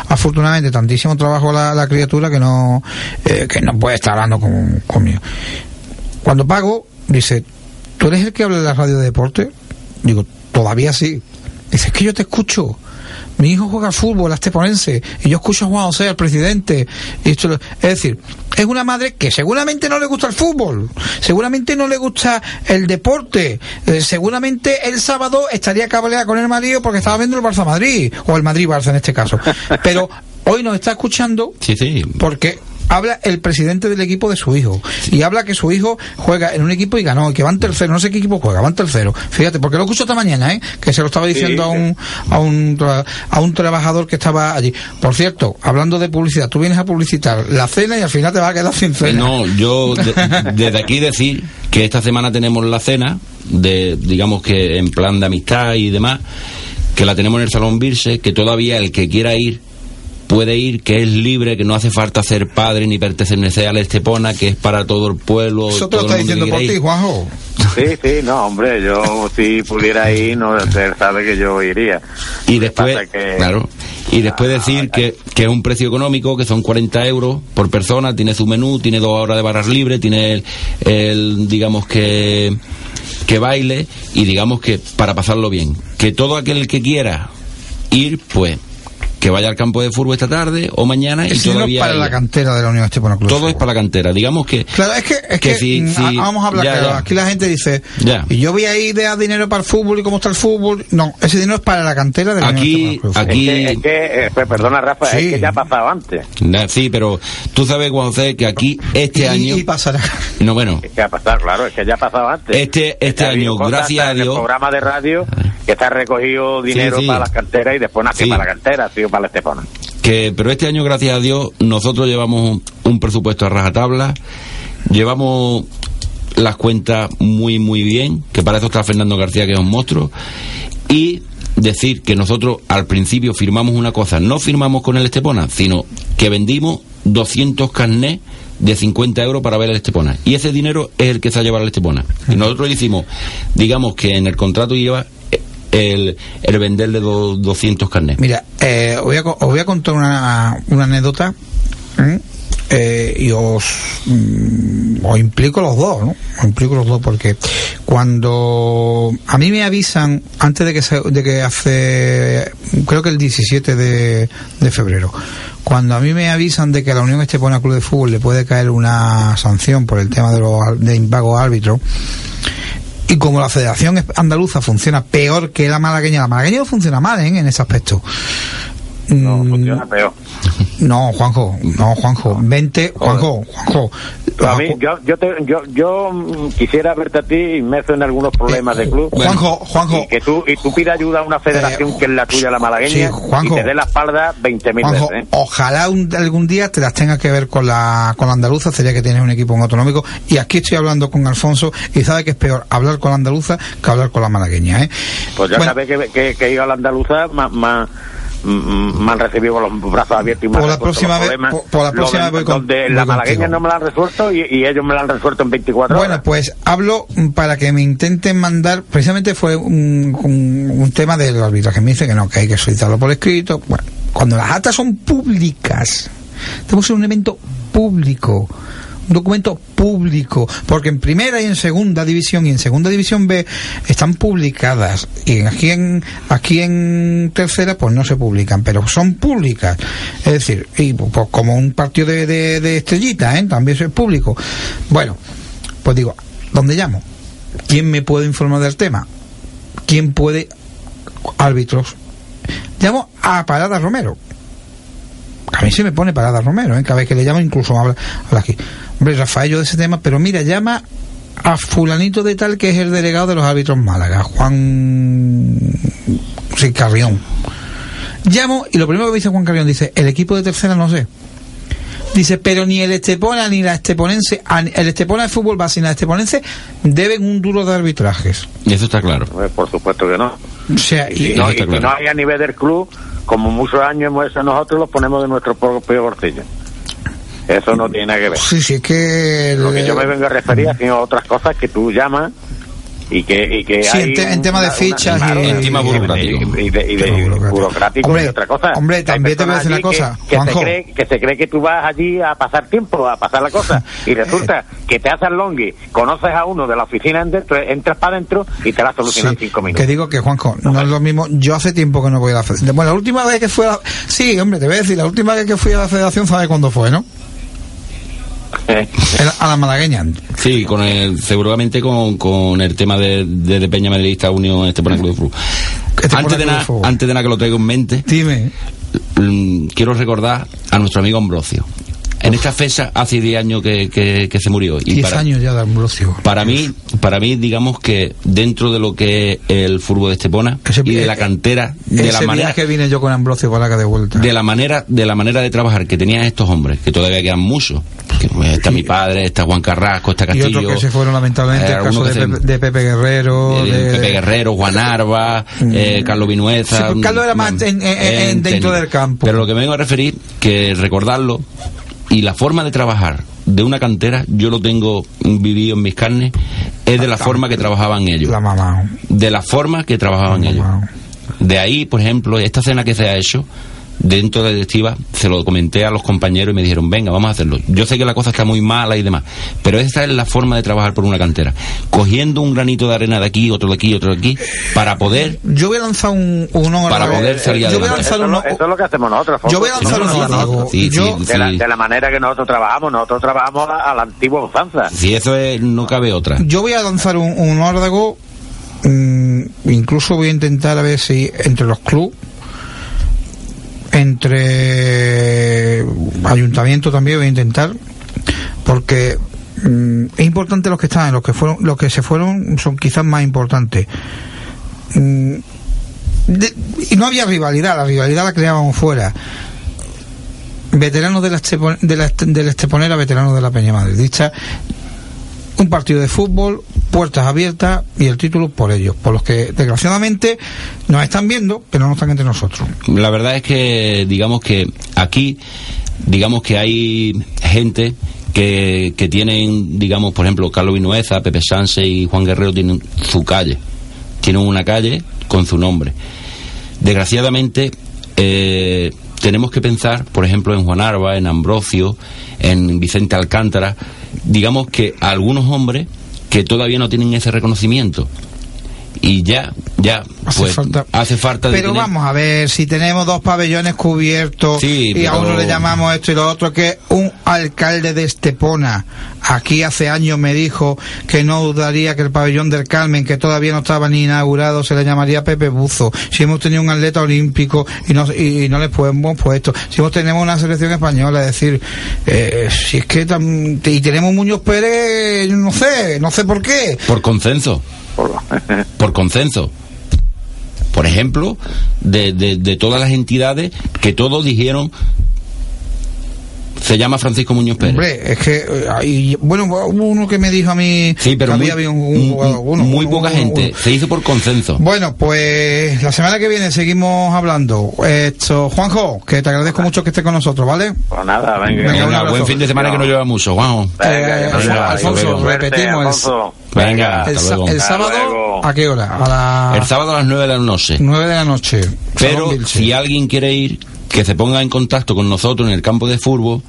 afortunadamente tantísimo trabajo la, la criatura que no, eh, que no puede estar hablando con- conmigo. Cuando pago, dice, ¿tú eres el que habla de la radio de deporte? Digo, todavía sí. Dice, es que yo te escucho. Mi hijo juega al fútbol, a esteponense, y yo escucho a Juan José, al presidente. Y esto, es decir, es una madre que seguramente no le gusta el fútbol, seguramente no le gusta el deporte, eh, seguramente el sábado estaría cabreada con el marido porque estaba viendo el Barça Madrid, o el Madrid Barça en este caso. Pero hoy nos está escuchando sí sí porque habla el presidente del equipo de su hijo. Y habla que su hijo juega en un equipo y ganó y que van tercero. No sé qué equipo juega van tercero. Fíjate porque lo escucho esta mañana ¿eh? que se lo estaba diciendo a un a un a un trabajador que estaba allí. Por cierto hablando de publicidad tú vienes a publicitar la cena y al final te vas a quedar sin cena. No, yo de- desde aquí decir que esta semana tenemos la cena, de digamos que en plan de amistad y demás, que la tenemos en el Salón Virse, que todavía el que quiera ir puede ir, que es libre, que no hace falta ser padre ni pertenecer a la Estepona, que es para todo el pueblo. eso te lo está diciendo por ti. Juanjo Sí, sí, no, hombre, yo si pudiera ir, no, él sabe que yo iría. Y después, que- claro, y después Ah, decir que, que es un precio económico, que son 40 euros por persona, tiene su menú, tiene dos horas de barras libres, tiene el, el, digamos que, que baile y digamos que para pasarlo bien. Que todo aquel que quiera ir, pues, que vaya al campo de fútbol esta tarde o mañana y no es todavía para hay- la cantera de la Unión Estepona Club todo es para la cantera. Digamos que Claro, es que, es Que que, si- mm, si- a- vamos a hablar ya, claro. ya. Aquí la gente dice, Ya. y yo voy a ir de dar dinero para el fútbol y cómo está el fútbol. No, ese dinero es para la cantera de la Aquí- Unión Estepona Club de Fútbol. aquí- Es que, es que, eh, pues, perdona Rafa, Sí. es que ya ha pasado antes. Sí, pero tú sabes, Juan José, que aquí este y, año y pasará. no bueno, Es que ha pasado, claro, es que ya ha pasado antes. Este- este año, gracias a el Dios- programa de radio que está recogido dinero sí. para las canteras y después sido Sí. para la cantera, ha sido para la Estepona. que pero este año gracias a Dios nosotros llevamos un, presupuesto a rajatabla llevamos las cuentas muy muy bien que para eso está Fernando García que es un monstruo y decir que nosotros al principio firmamos una cosa no firmamos con el Estepona sino que vendimos 200 carnés de 50 euros para ver el Estepona. Y ese dinero es el que se ha llevado al Estepona. Y nosotros decimos, digamos que en el contrato lleva el, el venderle do- 200 carnets. Mira, eh, os, voy a, os voy a contar una, una anécdota ¿eh? Eh, y os, mm, os implico los dos, implico los dos porque cuando a mí me avisan, antes de que, se- de que hace, creo que el 17 de, de febrero, cuando a mí me avisan de que la Unión Estepona Club de Fútbol le puede caer una sanción por el tema de los de impago árbitro, y como la Federación Andaluza funciona peor que la malagueña, la malagueña no funciona mal ¿eh? en ese aspecto. No, Mm, funciona peor. no, Juanjo, no, Juanjo, vente, Juanjo, Juanjo. A mí, yo, yo, te- yo, yo mm, quisiera verte a ti inmerso en algunos problemas de club. Juanjo, Juanjo. Y que tú, y tú pidas ayuda a una federación Eh, que es la tuya, la malagueña, sí, Juanjo. y te dé la espalda 20.000 Juanjo, veces. ¿eh? ojalá un- algún día te las tengas que ver con la, con la andaluza, sería que tienes un equipo en autonómico. Y aquí estoy hablando con Alfonso y sabe que es peor hablar con la andaluza que hablar con la malagueña. ¿eh? Pues ya Bueno, sabes que, que, que ido a la andaluza más, más, me han recibido con los brazos abiertos y me Por han la próxima vez- por- por la próxima voy con- donde voy la malagueña no me la han resuelto y, y ellos me la han resuelto en 24 Bueno, horas. pues hablo mm, para que me intenten mandar, precisamente fue un, un, un tema del arbitraje, me dice que no, que hay que solicitarlo por escrito. Bueno, cuando las actas son públicas, tenemos un evento público, documento público, porque en primera y en segunda división y en segunda división B están publicadas y aquí en aquí en tercera pues no se publican, pero son públicas, es decir, y pues, como un partido de, de, estrellita, ¿eh? también es público. Bueno, pues digo, ¿dónde llamo? ¿Quién me puede informar del tema? ¿Quién puede? Árbitros. Llamo a Parada Romero. A mí se me pone Parada Romero, ¿eh? cada vez que le llamo, incluso habla, habla aquí. Hombre, Rafael, yo de ese tema, pero mira, llama a fulanito de tal que es el delegado de los árbitros Málaga, Juan sí, Carrión. Llamo y lo primero que me dice Juan Carrión dice, el equipo de tercera no sé. Dice, pero ni el Estepona ni la Esteponense, el Estepona de fútbol base ni la Esteponense deben un duro de arbitrajes. Y eso está claro. Pues, por supuesto que no. O sea, Y, y, no, y claro. no hay a nivel del club, como muchos años hemos hecho nosotros, los ponemos de nuestro propio bolsillo. Eso no tiene nada que ver. sí, sí, es que... Lo que yo me vengo a referir ha sido otras cosas que tú llamas y que, y que Sí, hay en te- en un- tema de fichas y- En tema y- burocrático. y, de, y de- Tema y burocrático. burocrático Hombre, y otra cosa hombre, también te voy a decir una cosa, que, que Juanjo. se cree, que se cree que tú vas allí a pasar tiempo a pasar la cosa y resulta que te haces longui conoces a uno de la oficina dentro, entras para adentro y te la solucionan en Sí, cinco que minutos digo que Juanjo, no es lo mismo. Yo hace tiempo que no voy a la federación. Bueno, la última vez que fui a la... Sí, hombre, te voy a decir, la última vez que fui a la federación, ¿sabes cuándo fue, no? A la malagueña. Sí, con el, seguramente con, con el tema de, de, de Peña Madridista Unión Estepona Club de Fútbol. Estepona Antes de, Fútbol. antes de nada que lo traigo en mente, Dime. mm, quiero recordar a nuestro amigo Ambrosio. En esta fecha hace 10 años que, que, que se murió. Y 10 para, años ya de Ambrosio. para mí, para mí, digamos que dentro de lo que es el fútbol de Estepona Ese- y de la cantera, de la manera que vine yo con Ambrosio de vuelta. de la manera de la manera de trabajar que tenían estos hombres que todavía quedan muchos que, pues, está mi padre está Juan Carrasco está y Castillo otros que se fueron lamentablemente, eh, el caso de se- Pepe, de Pepe Guerrero. de- Pepe Guerrero Juan Arba eh, Carlos Vinueza Sí, pues Carlos era más mm, en- en- en- dentro del campo. pero lo que me vengo a referir que recordarlo y la forma de trabajar de una cantera yo lo tengo vivido en mis carnes es de la forma que trabajaban ellos La mamá. de la forma que trabajaban La ellos. De ahí, por ejemplo, esta cena que se ha hecho dentro de la directiva, se lo comenté a los compañeros y me dijeron, venga, vamos a hacerlo. Yo sé que la cosa está muy mala y demás, pero esta es la forma de trabajar por una cantera. Cogiendo un granito de arena de aquí, otro de aquí, otro de aquí, para poder... Yo voy a lanzar un, un Para poder salir Yo voy a adelante. lanzar eso, es un, lo, eso es lo que hacemos nosotros yo voy a lanzar un de, la, manera que nosotros trabajamos, nosotros trabajamos a, a la antigua usanza. Si eso es, no cabe otra. Yo voy a lanzar un, un órdago, mm, incluso voy a intentar a ver si entre los clubes, entre ayuntamiento también voy a intentar, porque mm, es importante los que están, los que fueron, los que se fueron son quizás más importantes. Mm, y no había rivalidad, la rivalidad la creábamos fuera. Veteranos de la, Estepo- de la, de la Esteponera, veteranos de la Peña Madridista, un partido de fútbol, puertas abiertas y el título por ellos, por los que desgraciadamente nos están viendo, pero no están entre nosotros. La verdad es que, digamos que aquí, digamos que hay gente que, que tienen, digamos, por ejemplo, Carlos Vinueza, Pepe Sanse y Juan Guerrero tienen su calle. Tienen una calle con su nombre. Desgraciadamente, eh, tenemos que pensar, por ejemplo, en Juan Arba, en Ambrosio, en Vicente Alcántara, digamos que algunos hombres que todavía no tienen ese reconocimiento. Y ya, ya, Hace pues falta. hace falta Pero tener- vamos a ver, si tenemos dos pabellones cubiertos Sí, y a uno le llamamos esto y lo otro, que un alcalde de Estepona aquí hace años me dijo que no dudaría que el pabellón del Carmen, que todavía no estaba ni inaugurado, se le llamaría Pepe Buzo. Si hemos tenido un atleta olímpico y no, y, y no le hemos puesto, si hemos tenemos una selección española, es decir, eh, si es que tam- y tenemos Muñoz Pérez, no sé, no sé por qué. por consenso, por consenso. Por ejemplo, de, de, todas las entidades que todos dijeron se llama Francisco Muñoz Pérez. Hombre, es que, eh, hay- bueno, hubo uno que me dijo a mí sí, pero que muy, había un- un- un- uno, muy uno, poca uno, gente. uno. Se hizo por consenso. Bueno, pues la semana que viene seguimos hablando. Esto, Juanjo, que te agradezco mucho que estés con nosotros, ¿vale? Pues nada, venga. Venga, un Venga, abrazo. buen fin de semana que no lleva mucho, Juanjo. Venga, Eh, Alfonso, repetimos, Alfonso. Venga, El, hasta sa- luego. el sábado. ¿a qué hora? A las El sábado a las 9 de la noche. 9 de la noche. Pero si alguien quiere ir, que se ponga en contacto con nosotros en el campo de fútbol.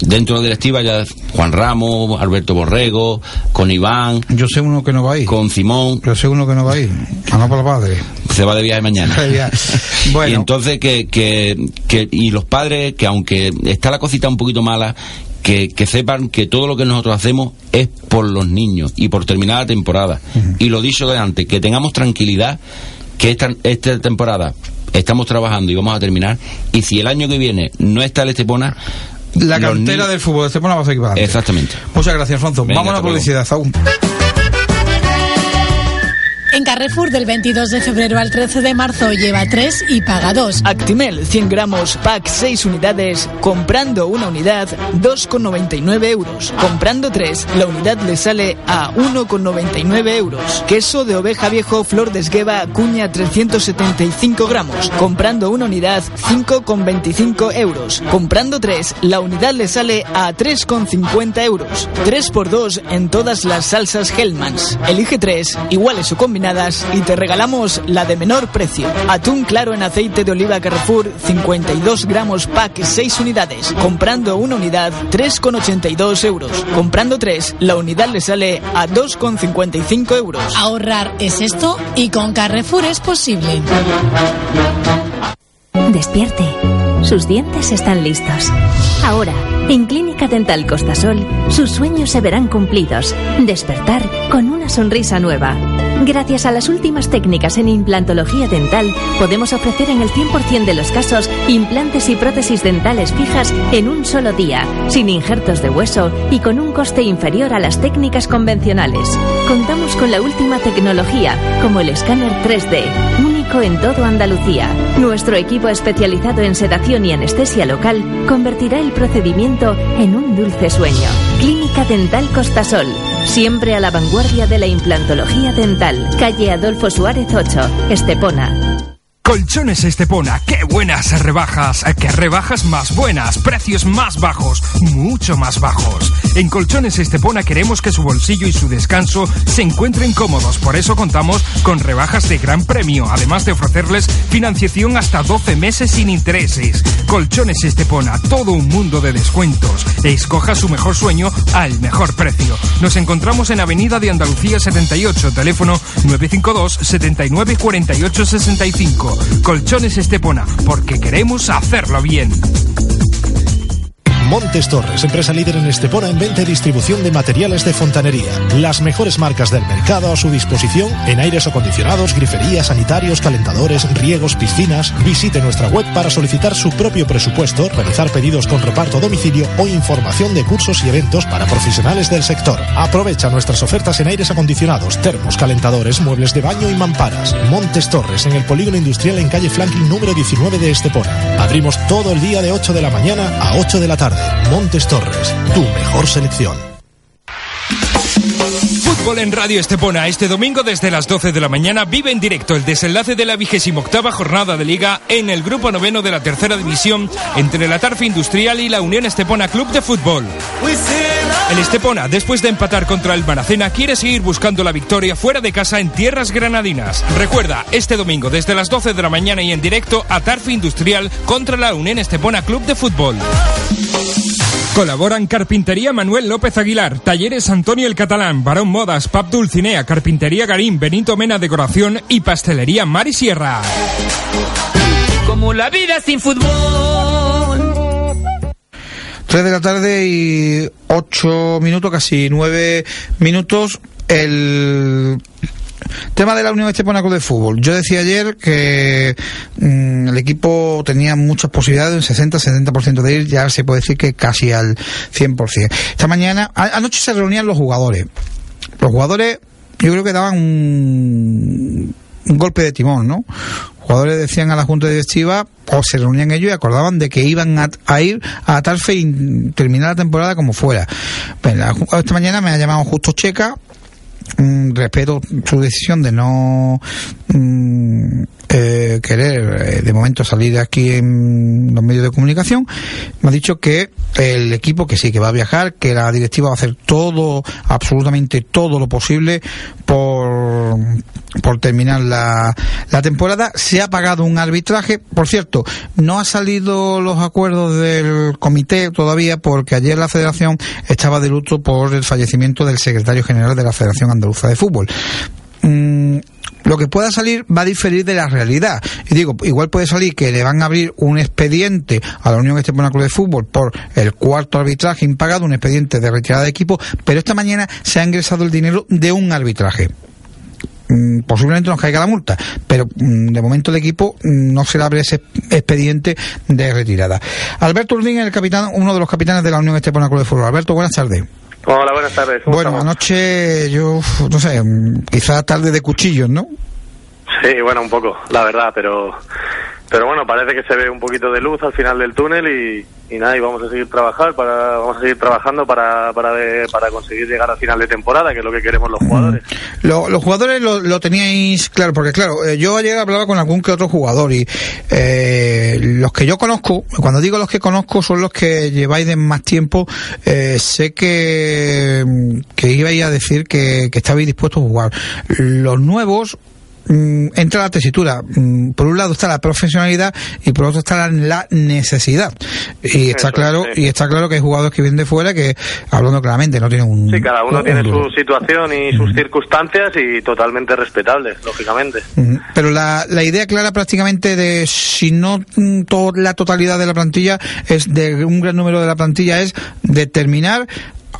Dentro de la directiva ya Juan Ramos, Alberto Borrego, con Iván, Yo sé uno que no va a ir. con Simón, Yo sé uno que no va a ir. A no para el padre. se va de viaje mañana. Bueno. Y entonces que, que, que- y los padres, que aunque está la cosita un poquito mala, que, que sepan que todo lo que nosotros hacemos es por los niños y por terminar la temporada. Y lo dicho de antes, que tengamos tranquilidad, que esta, esta temporada estamos trabajando y vamos a terminar. Y si el año que viene no está el Estepona, La cantera niños- del fútbol de Estepona va a seguir para adelante. Exactamente. Muchas gracias, Alfonso. Venga, Vamos a la publicidad. Aún. En Carrefour del 22 de febrero al 13 de marzo lleva 3 y paga 2. Actimel 100 gramos, pack 6 unidades, comprando una unidad 2,99 euros. Comprando 3, la unidad le sale a 1,99 euros. Queso de oveja viejo flor de cuña 375 gramos. Comprando una unidad 5,25 euros. Comprando 3, la unidad le sale a 3,50 euros. 3 por 2 en todas las salsas Hellmans. Elige 3, iguales o combinadas y te regalamos la de menor precio. Atún claro en aceite de oliva Carrefour 52 gramos pack 6 unidades. Comprando una unidad 3,82 euros. Comprando 3, la unidad le sale a 2,55 euros. Ahorrar es esto y con Carrefour es posible. Despierte. Sus dientes están listos. Ahora, en Clínica Dental Costasol, sus sueños se verán cumplidos. Despertar con una sonrisa nueva. Gracias a las últimas técnicas en implantología dental, podemos ofrecer en el 100% de los casos implantes y prótesis dentales fijas en un solo día, sin injertos de hueso y con un coste inferior a las técnicas convencionales. Contamos con la última tecnología, como el escáner 3D, único en todo Andalucía. Nuestro equipo especializado en sedación y anestesia local convertirá el procedimiento en un dulce sueño. Clínica Dental Costasol, siempre a la vanguardia de la implantología dental. Calle Adolfo Suárez 8, Estepona. Colchones Estepona, qué buenas rebajas, qué rebajas más buenas, precios más bajos, mucho más bajos. En Colchones Estepona queremos que su bolsillo y su descanso se encuentren cómodos, por eso contamos con rebajas de gran premio, además de ofrecerles financiación hasta 12 meses sin intereses. Colchones Estepona, todo un mundo de descuentos. Escoja su mejor sueño al mejor precio. Nos encontramos en Avenida de Andalucía 78, teléfono 952 79 48 65. Colchones Estepona, porque queremos hacerlo bien. Montes Torres, empresa líder en Estepona en venta y distribución de materiales de fontanería. Las mejores marcas del mercado a su disposición en aires acondicionados, griferías, sanitarios, calentadores, riegos, piscinas. Visite nuestra web para solicitar su propio presupuesto, realizar pedidos con reparto domicilio o información de cursos y eventos para profesionales del sector. Aprovecha nuestras ofertas en aires acondicionados, termos, calentadores, muebles de baño y mamparas. Montes Torres, en el polígono industrial en calle Franklin número 19 de Estepona. Abrimos todo el día de 8 de la mañana a 8 de la tarde. Montes Torres, tu mejor selección. Fútbol en Radio Estepona. Este domingo desde las 12 de la mañana vive en directo el desenlace de la vigésima octava jornada de Liga en el grupo noveno de la tercera división entre la Tarfe Industrial y la Unión Estepona Club de Fútbol. El Estepona, después de empatar contra el Maracena, quiere seguir buscando la victoria fuera de casa en tierras granadinas. Recuerda, este domingo desde las 12 de la mañana y en directo a Tarfe Industrial contra la Unión Estepona Club de Fútbol. Colaboran Carpintería Manuel López Aguilar, Talleres Antonio el Catalán, Barón Modas, Pap Dulcinea, Carpintería Garín, Benito Mena Decoración y Pastelería Mari Sierra. Como la vida sin fútbol. 3 de la tarde y 8 minutos, casi 9 minutos. El Tema de la Unión Estepona Club de Fútbol. Yo decía ayer que mm, el equipo tenía muchas posibilidades, un 60-70% de ir, ya se puede decir que casi al 100%. Esta mañana, anoche se reunían los jugadores. Los jugadores, yo creo que daban un, un golpe de timón, ¿no? Jugadores decían a la Junta Directiva, o se reunían ellos y acordaban de que iban a, a ir a Tarfe y terminar la temporada como fuera. Pues esta mañana me ha llamado Justo Checa, respeto su decisión de no mm, eh, querer eh, de momento salir aquí en los medios de comunicación me ha dicho que el equipo que sí que va a viajar que la directiva va a hacer todo absolutamente todo lo posible por por terminar la, la temporada. Se ha pagado un arbitraje. Por cierto no ha salido los acuerdos del comité todavía porque ayer la federación estaba de luto por el fallecimiento del secretario general de la Federación Andaluza de Fútbol Mm, lo que pueda salir va a diferir de la realidad. Y digo, igual puede salir que le van a abrir un expediente a la Unión Estepona Club de Fútbol por el cuarto arbitraje impagado, un expediente de retirada de equipo, pero esta mañana se ha ingresado el dinero de un arbitraje. Mm, Posiblemente nos caiga la multa, pero mm, de momento el equipo no se le abre ese expediente de retirada. Alberto Urdín, el capitán, uno de los capitanes de la Unión Estepona Club de Fútbol. Alberto, buenas tardes. Hola, buenas tardes. ¿cómo Bueno, estamos? anoche yo, no sé, mm, quizás tarde de cuchillos, ¿no? Sí, bueno, un poco, la verdad, pero pero bueno, parece que se ve un poquito de luz al final del túnel y, y nada, y vamos a seguir trabajar para vamos a seguir trabajando para para, de- para conseguir llegar al final de temporada, que es lo que queremos los jugadores. Lo- los jugadores lo, lo teníais claro, porque claro, eh, yo ayer hablaba con algún que otro jugador y eh, los que yo conozco, cuando digo los que conozco son los que lleváis de más tiempo, eh, sé que, que ibais a decir que, que estabais dispuestos a jugar. Los nuevos, entra la tesitura. Mm, Por un lado está la profesionalidad y por otro está la, la necesidad. Y está Eso, claro, sí. y está claro que hay jugadores que vienen de fuera que, hablando claramente, no tienen un. Sí, cada uno un tiene su situación y sus circunstancias y totalmente respetables, lógicamente. Pero la, la idea clara prácticamente de si no mm, to- la totalidad de la plantilla es de un gran número de la plantilla es determinar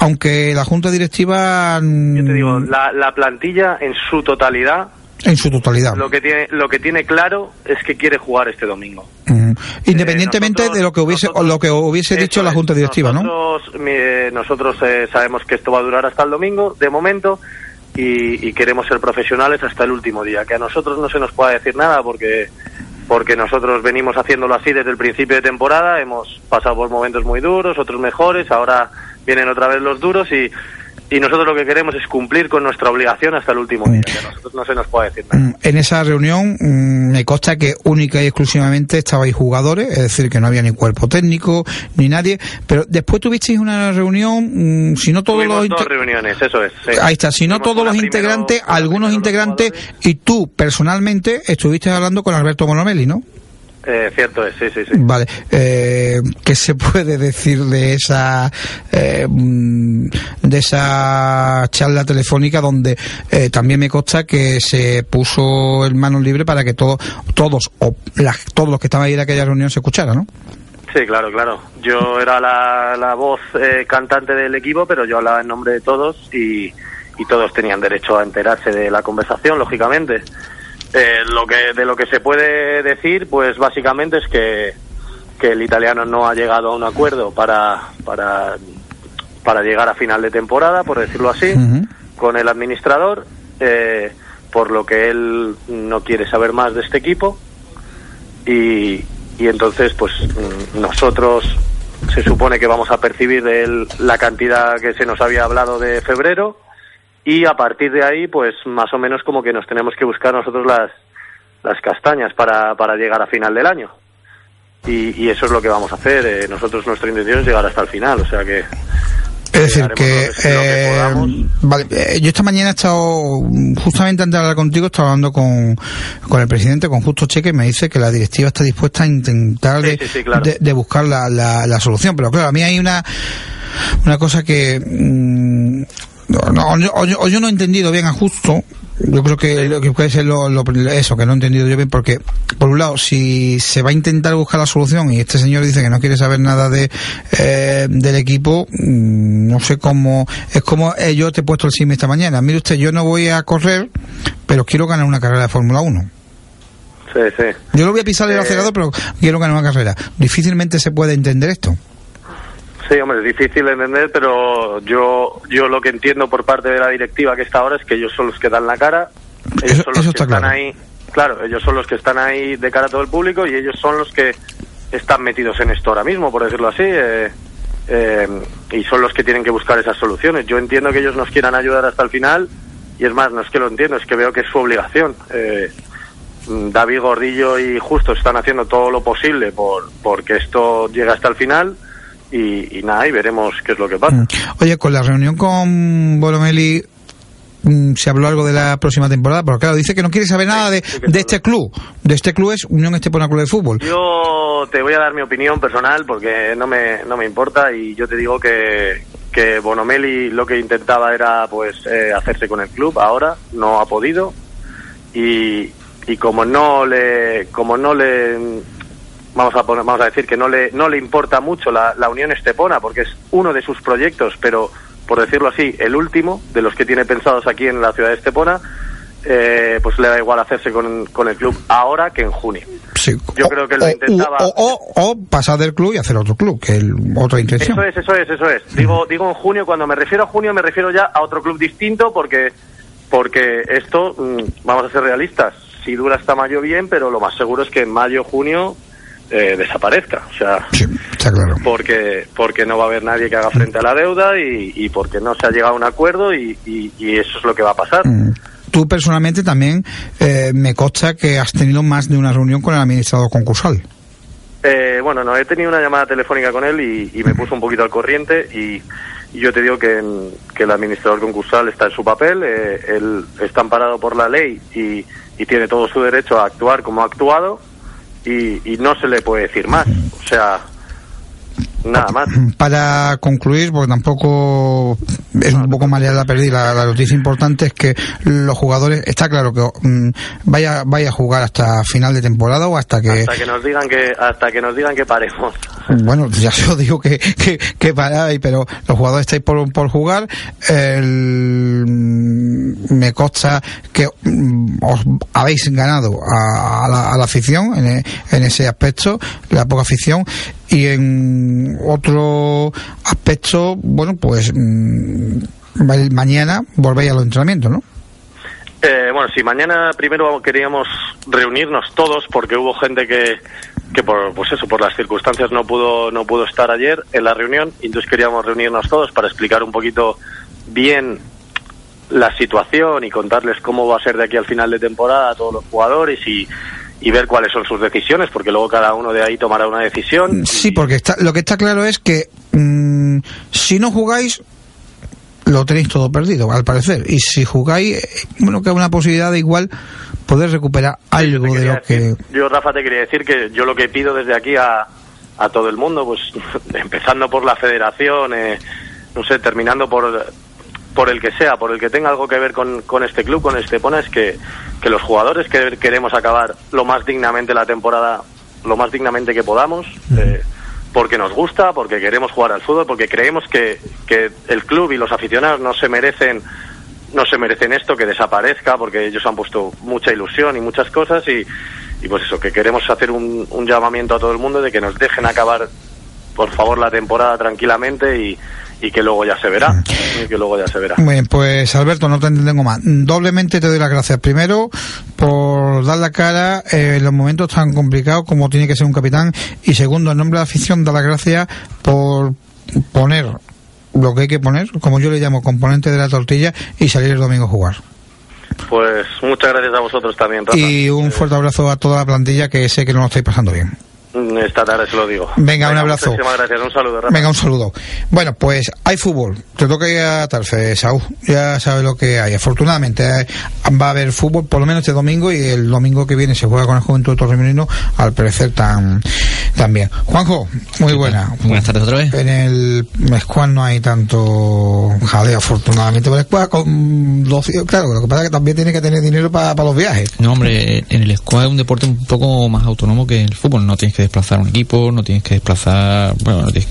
aunque la junta directiva mm, Yo te digo, la, la plantilla en su totalidad en su totalidad lo que tiene lo que tiene claro es que quiere jugar este domingo. Ujú. independientemente de lo que hubiese o lo que hubiese dicho la junta directiva no Nosotros, mi- nosotros eh, sabemos que esto va a durar hasta el domingo, de momento, y, y queremos ser profesionales hasta el último día. Que a nosotros no se nos pueda decir nada porque porque nosotros venimos haciéndolo así desde el principio de temporada, hemos pasado por momentos muy duros, otros mejores, ahora vienen otra vez los duros y, y nosotros lo que queremos es cumplir con nuestra obligación hasta el último día. Que a nosotros no se nos pueda decir nada. Mm, En esa reunión mm, me consta que única y exclusivamente estabais jugadores, es decir, que no había ni cuerpo técnico ni nadie, pero después tuvisteis una reunión, mm, si no todos Tuvimos los dos reuniones, eso es. sí. Ahí está, si no Tuvimos todos los primero- integrantes, algunos integrantes y tú personalmente estuviste hablando con Alberto Monomelli, ¿no? Eh, cierto es, sí, sí, sí. Vale, eh, ¿qué se puede decir de esa eh, mm, de esa charla telefónica donde eh, también me consta que se puso el manos libre para que todos todos o las- todos los que estaban ahí en aquella reunión se escucharan, ¿no? Sí, claro, claro. Yo era la, la voz eh, cantante del equipo, pero yo hablaba en nombre de todos y, y todos tenían derecho a enterarse de la conversación, lógicamente. Eh, lo que de lo que se puede decir, pues básicamente es que, que el italiano no ha llegado a un acuerdo para, para, para llegar a final de temporada, por decirlo así, con el administrador, eh, por lo que él no quiere saber más de este equipo. Y, y entonces pues mm, nosotros se supone que vamos a percibir de él la cantidad que se nos había hablado de febrero y a partir de ahí, pues más o menos como que nos tenemos que buscar nosotros las, las castañas para, para llegar a final del año. Y, y eso es lo que vamos a hacer. Eh, nosotros nuestra intención es llegar hasta el final, o sea que Es decir, que, eh, vale, eh, yo esta mañana he estado, justamente antes de hablar contigo, estaba hablando con, con el presidente, con Justo Cheque, y me dice que la directiva está dispuesta a intentar de, Sí, sí, sí, claro. de- de buscar la, la, la solución. Pero claro, a mí hay una, una cosa que, mm, no, no, o, yo- o yo- no he entendido bien a Justo, yo creo que, lo que puede ser lo, lo- eso, que no he entendido yo bien, porque, por un lado, si se va a intentar buscar la solución y este señor dice que no quiere saber nada de eh, del equipo, mm, no sé cómo, es como eh, yo te he puesto el sim esta mañana. Mire usted, yo no voy a correr, pero quiero ganar una carrera de Fórmula 1. sí, sí. Yo lo voy a pisar el acelerador, pero quiero ganar una carrera. Difícilmente se puede entender esto. Sí, hombre, es difícil de entender, pero yo, yo lo que entiendo por parte de la directiva que está ahora es que ellos son los que dan la cara, ellos Eso- son los que está están claro. ahí, claro, ellos son los que están ahí de cara a todo el público y ellos son los que están metidos en esto ahora mismo, por decirlo así, eh, eh, y son los que tienen que buscar esas soluciones. Yo entiendo que ellos nos quieran ayudar hasta el final y es más, no es que lo entiendo, es que veo que es su obligación. Eh, David Gordillo y Justo están haciendo todo lo posible por porque esto llegue hasta el final y, y nada, y veremos qué es lo que pasa. Oye, con la reunión con Bolomelli mm, se habló algo de la próxima temporada, pero claro, dice que no quiere saber nada de, de este club. De este club es Unión Estepona Club de Fútbol. Yo te voy a dar mi opinión personal porque no me, no me importa y yo te digo que, que Bonomelli lo que intentaba era pues eh, hacerse con el club, ahora no ha podido y, y como no le como no le vamos a poner, vamos a decir que no le no le importa mucho la, la Unión Estepona porque es uno de sus proyectos, pero por decirlo así, el último de los que tiene pensados aquí en la ciudad de Estepona, eh, pues le da igual hacerse con, con el club ahora que en junio. Yo creo que lo o, intentaba. o, o- o pasar del club y hacer otro club, que es otra intención. Eso es, eso es, eso es. Digo, digo en junio, cuando me refiero a junio me refiero ya a otro club distinto porque, porque esto, mm, vamos a ser realistas, si dura hasta mayo bien, pero lo más seguro es que en mayo, junio eh, desaparezca. O sea, Está claro. porque, porque no va a haber nadie que haga frente a la deuda y, y porque no se ha llegado a un acuerdo y, y- y eso es lo que va a pasar. Mm. Tú personalmente también eh, me consta que has tenido más de una reunión con el administrador concursal. Eh, bueno, no, he tenido una llamada telefónica con él y, y me puso un poquito al corriente y, y yo te digo que, el administrador concursal está en su papel, eh, él está amparado por la ley y, y tiene todo su derecho a actuar como ha actuado y, y no se le puede decir más. O sea, nada más. Para concluir, porque tampoco es un poco marear la perdida, la, la noticia importante es que los jugadores, está claro que mm, vaya, vaya a jugar hasta final de temporada o hasta que, Hasta que nos digan que, hasta que nos digan que paremos. bueno, ya se os digo que, que, que paráis, pero los jugadores estáis por, por jugar. El- me consta que mm, os habéis ganado a, a la, a la afición en, e- en ese aspecto, la poca afición. Y en otro aspecto, bueno, pues mm, ma- mañana volvéis a los entrenamientos, ¿no? Eh, bueno, sí, mañana primero queríamos reunirnos todos porque hubo gente que, que por, pues eso, por las circunstancias no pudo, no pudo estar ayer en la reunión y entonces queríamos reunirnos todos para explicar un poquito bien la situación y contarles cómo va a ser de aquí al final de temporada a todos los jugadores y, y ver cuáles son sus decisiones porque luego cada uno de ahí tomará una decisión. Sí, porque está, lo que está claro es que mm, si no jugáis, lo tenéis todo perdido, al parecer. Y si jugáis, eh, bueno, que hay una posibilidad de igual poder recuperar algo de lo que... Yo, Rafa, te quería decir que yo lo que pido desde aquí a, a todo el mundo, pues empezando por la federación, eh, no sé, terminando por, por el que sea, por el que tenga algo que ver con, con este club, con Estepona, es que, que los jugadores que queremos acabar lo más dignamente la temporada, lo más dignamente que podamos, eh, porque nos gusta, porque queremos jugar al fútbol, porque creemos que, que el club y los aficionados no se merecen no se merecen esto, que desaparezca, porque ellos han puesto mucha ilusión y muchas cosas y, y pues eso, que queremos hacer un, un llamamiento a todo el mundo de que nos dejen acabar, por favor, la temporada tranquilamente y, y que luego ya se verá, y que luego ya se verá. Bueno, pues Alberto, no te entretengo más. Doblemente te doy las gracias. Primero, por dar la cara eh, en los momentos tan complicados como tiene que ser un capitán. Y segundo, en nombre de la afición, dar las gracias por poner lo que hay que poner, como yo le llamo, componente de la tortilla y salir el domingo a jugar. Pues muchas gracias a vosotros también, Rafa. Y un fuerte abrazo a toda la plantilla que sé que no lo estáis pasando bien. Esta tarde se lo digo. Venga, un abrazo. Muchísimas gracias, un saludo, Rafa. Venga, un saludo. Bueno, pues hay fútbol. Te toca ir a Tarfe, Saúl. Ya sabes lo que hay. Afortunadamente eh, va a haber fútbol por lo menos este domingo y el domingo que viene se juega con el Juventud de Torremolino, al parecer tan, también. Juanjo, muy buena. Buenas tardes otra vez. En el Squad no hay tanto jaleo, afortunadamente. Pero el Squad, con los, claro, lo que pasa es que también tiene que tener dinero para los viajes. No, hombre, en el squad es un deporte un poco más autónomo que el fútbol. No tienes que desplazar un equipo, no tienes que desplazar. Bueno, no tienes-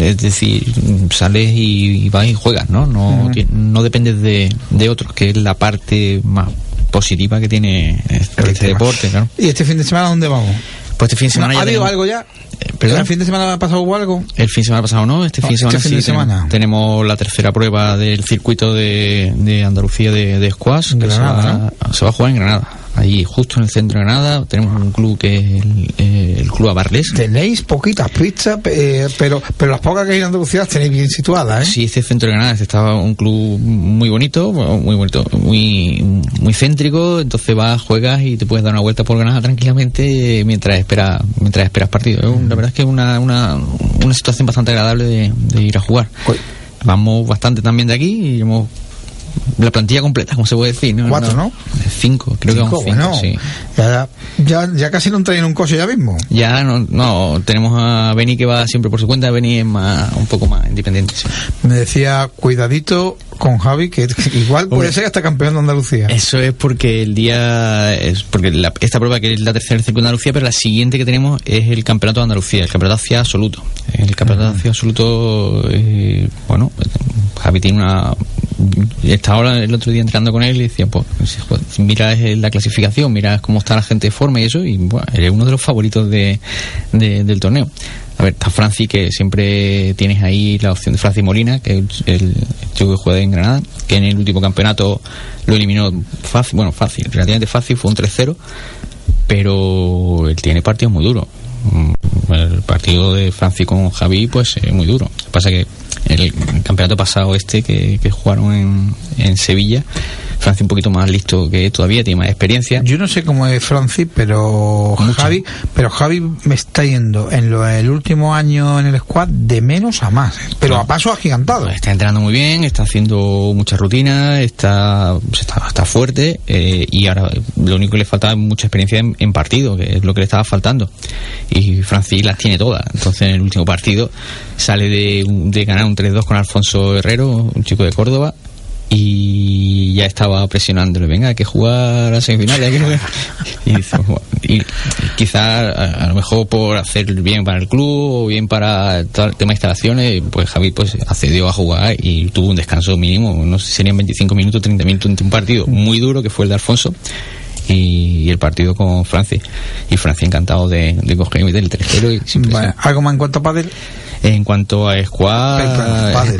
es decir, sales y, y vas y juegas, ¿no? No, ti- no dependes de, de otros, que es la parte más positiva que tiene este, este deporte, claro. ¿Y este fin de semana dónde vamos? Pues este fin de semana ¿Ha ya habido tenemos- algo ya? ¿perdón? ¿El fin de semana ha pasado algo? El fin de semana pasado no, este fin de semana este fin sí de semana. Tenemos, tenemos la tercera prueba del circuito de, de Andalucía de, de squash que se va, se va a jugar en Granada. Allí, justo en el centro de Granada, tenemos un club que es el, eh, el Club Abarles. Tenéis poquitas pistas, eh, pero, pero las pocas que hay en Andalucía las tenéis bien situadas, ¿eh? Sí, este centro de Granada este estaba un club muy bonito, muy bonito, muy muy céntrico, entonces vas, juegas y te puedes dar una vuelta por Granada tranquilamente mientras esperas mientras esperas partido. La verdad es que es una, una, una situación bastante agradable de, de ir a jugar. Vamos bastante también de aquí y hemos la plantilla completa, como se puede decir, ¿no? Cuatro, ¿no? Cinco, creo Cinco, que vamos cinco, bueno. sí. Ya, ya, ya casi no traen un coche ya mismo. Ya no, no, tenemos a Beni que va siempre por su cuenta, Beni es más, un poco más independiente. sí. Me decía, cuidadito con Javi, que igual puede ser hasta campeón de Andalucía. Eso es porque el día es porque la- esta prueba que es la tercera del circuito de Andalucía, pero la siguiente que tenemos es el campeonato de Andalucía, el campeonato hacia absoluto. El campeonato hacia absoluto, eh, bueno, Javi tiene una esta hora el otro día entrando con él y decía, pues, joder, mira la clasificación, mira cómo está la gente de forma y eso, y bueno, eres uno de los favoritos de, de- del torneo. A ver, está Franci, que siempre tienes ahí la opción de Franci Molina, que es el, chico que juega en Granada, que en el último campeonato lo eliminó fácil, bueno, fácil, relativamente fácil, fue un 3-0, pero él tiene partidos muy duros. Mm, El partido de Franci con Javi, pues es muy duro. Lo que pasa que el campeonato pasado este que, que jugaron en, en Sevilla, Franci un poquito más listo que todavía, tiene más experiencia. Yo no sé cómo es Francis, pero Javi, pero Javi me está yendo en lo, el último año en el squad de menos a más, ¿eh? pero a paso agigantado. Está entrenando muy bien, está haciendo mucha rutina, está, está, está fuerte eh, y ahora lo único que le falta es mucha experiencia en, en partido, que es lo que le estaba faltando. Y Francis las tiene todas. Entonces en el último partido sale de, de ganar un 3-2 con Alfonso Herrero, un chico de Córdoba. Y ya estaba presionándole, venga, hay que jugar a semifinales. hay que-". Y, y quizá a, a lo mejor por hacer bien para el club o bien para todo el tema de instalaciones, pues Javi pues accedió a jugar y tuvo un descanso mínimo, no sé si serían 25 minutos, 30 minutos entre un partido muy duro que fue el de Alfonso y, el partido con Francia. Y Francia encantado de, de coger y meter el 3-0 y ¿Algo más en cuanto a pádel? En cuanto a squad,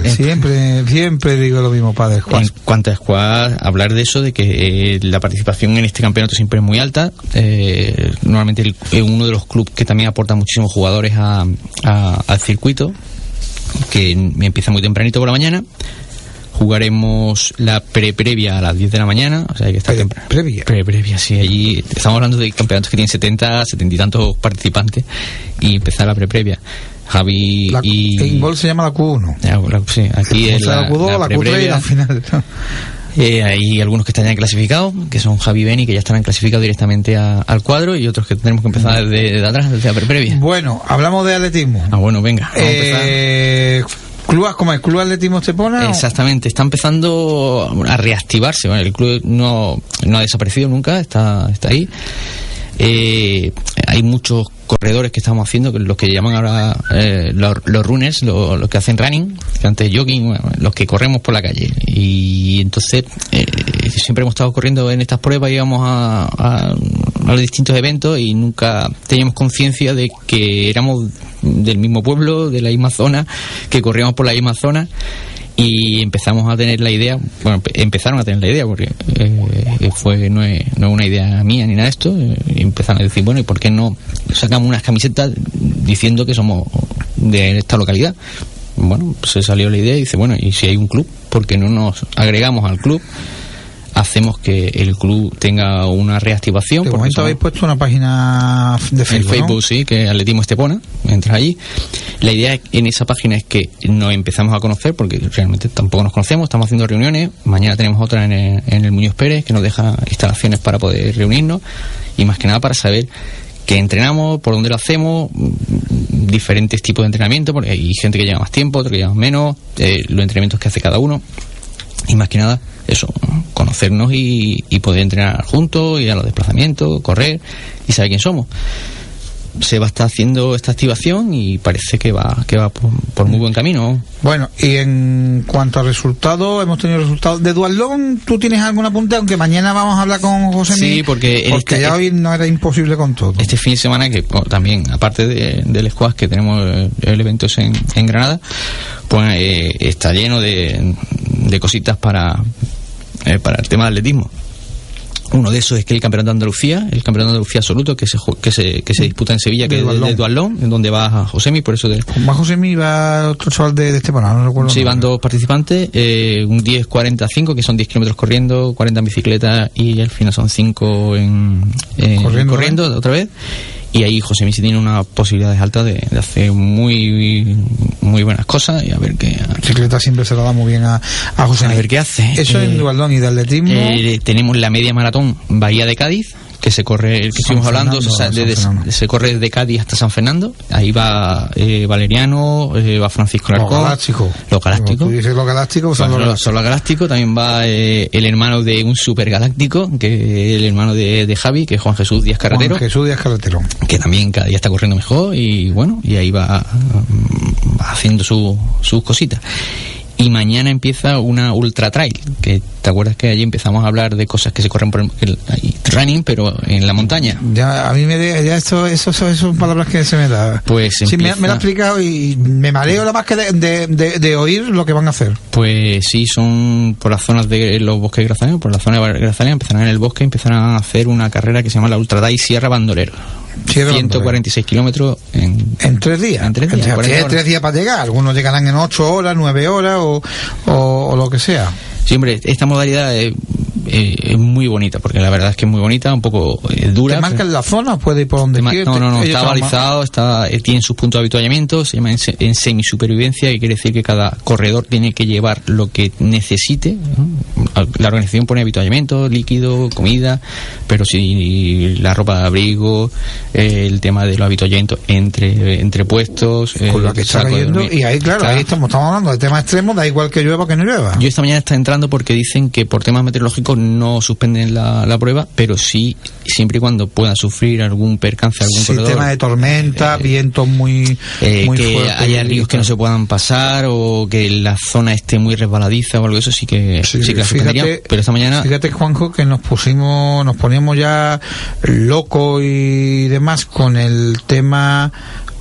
en- siempre, siempre digo lo mismo, pádel. en cuanto a squad, hablar de eso, de que eh, la participación en este campeonato siempre es muy alta. Eh, normalmente el- es uno de los clubes que también aporta muchísimos jugadores a- a- al circuito, que empieza muy tempranito por la mañana. Jugaremos la pre-previa a las 10 de la mañana, o sea hay que estar temprano. Previa. Pre-previa, sí, allí estamos hablando de campeonatos que tienen 70, 70 y tantos participantes y empezar la pre-previa. Javi La, y... En gol se llama la Q1. Ya, la- sí, aquí es la, la Q2, la la, Q3 y la final. Eh, hay algunos que están ya clasificados, que son Javi y Beni, que ya estarán clasificados directamente a- al cuadro, y otros que tenemos que empezar desde de atrás, desde la previa. Bueno, hablamos de atletismo. Ah, bueno, venga, vamos a empezar. Eh, club, ¿Cómo es? ¿Club Atletismo Estepona? Exactamente, está empezando a reactivarse. Bueno, el club no, no ha desaparecido nunca, está, está ahí. Eh, hay muchos corredores que estamos haciendo, los que llaman ahora eh, los, los runners, los, que hacen running, antes jogging, los que corremos por la calle. Y entonces eh, siempre hemos estado corriendo en estas pruebas, íbamos a, a los distintos eventos y nunca teníamos conciencia de que éramos del mismo pueblo, de la misma zona, que corríamos por la misma zona y empezamos a tener la idea, bueno, empe- empezaron a tener la idea porque eh, fue no es, no es una idea mía ni nada de esto, eh, y empezaron a decir, bueno, ¿y por qué no sacamos unas camisetas diciendo que somos de esta localidad? bueno, se salió la idea y dice, bueno, y si hay un club, ¿por qué no nos agregamos al club? Hacemos que el club tenga una reactivación. De porque momento habéis puesto una página de en Facebook, ¿no? Facebook, sí, que Atletismo Estepona, entras allí. La idea en esa página es que nos empezamos a conocer, porque realmente tampoco nos conocemos, estamos haciendo reuniones, mañana tenemos otra en el, en el Muñoz Pérez, que nos deja instalaciones para poder reunirnos, y más que nada para saber qué entrenamos, por dónde lo hacemos, diferentes tipos de entrenamiento, porque hay gente que lleva más tiempo, otro que lleva menos, eh, los entrenamientos que hace cada uno, y más que nada eso, conocernos y, y poder entrenar juntos, ir a los desplazamientos, correr y saber quién somos. Se va a estar haciendo esta activación y parece que va que va por, por muy buen camino. Bueno, y en cuanto a resultados, hemos tenido resultados. De Dualdón, ¿tú tienes alguna punta? Aunque mañana vamos a hablar con José Sí, Miguel, porque en porque esta- ya hoy no era imposible con todo. Este fin de semana, que también, aparte de- del squash que tenemos eh, el evento es en, en Granada, pues eh, está lleno de, de cositas para, eh, para el tema del atletismo. Uno de esos es que el Campeonato de Andalucía, el Campeonato de Andalucía absoluto que se, que se, que se disputa en Sevilla, que es de, Duatlón, en donde va Josemi, por eso de, Más José Miguel va otro chaval de, de Estepona, no recuerdo. Sí, van dos participantes, eh, un 10-45, que son 10 kilómetros corriendo, 40 en bicicleta y al final son 5 en, en- Corriendo, corriendo, otra vez. Y ahí José Misi tiene unas posibilidades altas de, de hacer muy muy buenas cosas y a ver qué, bicicleta siempre se la da muy bien a, a José a ver qué hace. Eso Eh, en Dualdón y de atletismo. eh, tenemos la media maratón Bahía de Cádiz, que se corre, el que estuvimos hablando, o sea, se corre desde Cádiz hasta San Fernando. Ahí va eh, Valeriano, eh, va Francisco Los Larcón. galácticos. Los galácticos. Dices los galácticos, son Bueno, los- solo galáctico también va eh, el hermano de un super galáctico que es el hermano de, de Javi que es Juan Jesús Díaz Carretero Juan Jesús Díaz Carretero. que también cada día está corriendo mejor y bueno y ahí va, mm, va haciendo su- sus cositas y mañana empieza una ultra trail que te acuerdas que allí empezamos a hablar de cosas que se corren por el, running pero en la montaña Ya, a mí me de- ya esto, eso, eso, eso son palabras que se me da. Pues sí, me, empieza- me lo ha explicado y me mareo nada más que de, de, de- de oír lo que van a hacer. Pues sí, son por las zonas de los bosques grazaleños, por la zona de Grazalea, empezarán en el bosque, empezarán a hacer una carrera que se llama la Ultra Trail Sierra Bandolero. Sierra 146 kilómetros en, En tres días. En tres días, Entre- 40 tienes horas. tres días para llegar. Algunos llegarán en ocho horas, nueve horas o, o, o lo que sea. Sí, hombre, esta modalidad es, es muy bonita, porque la verdad es que es muy bonita, un poco eh, dura. ¿Te marcan la zona? ¿Puede ir por donde quieres? No, no, no, está balizado, está, eh, tiene sus puntos de avituallamiento, se llama en, se- en semisupervivencia, que quiere decir que cada corredor tiene que llevar lo que necesite. ¿no? La organización pone avituallamiento, líquido, comida, pero si la ropa de abrigo, eh, el tema de los avituallamientos entre, entre puestos, eh, Con la que está cayendo. Y ahí, claro, ahí estamos, estamos hablando de temas extremos, da igual que llueva que no llueva. Yo esta mañana está entrando porque dicen que por temas meteorológicos no suspenden la, la prueba, pero sí siempre y cuando pueda sufrir algún percance, algún Sistema corredor. de tormenta, vientos muy, eh, muy que fuertes. haya ríos que no se puedan pasar o que la zona esté muy resbaladiza o algo de eso sí que sí, que la fíjate, pero esta mañana fíjate Juanjo que nos pusimos nos poníamos ya locos y demás con el tema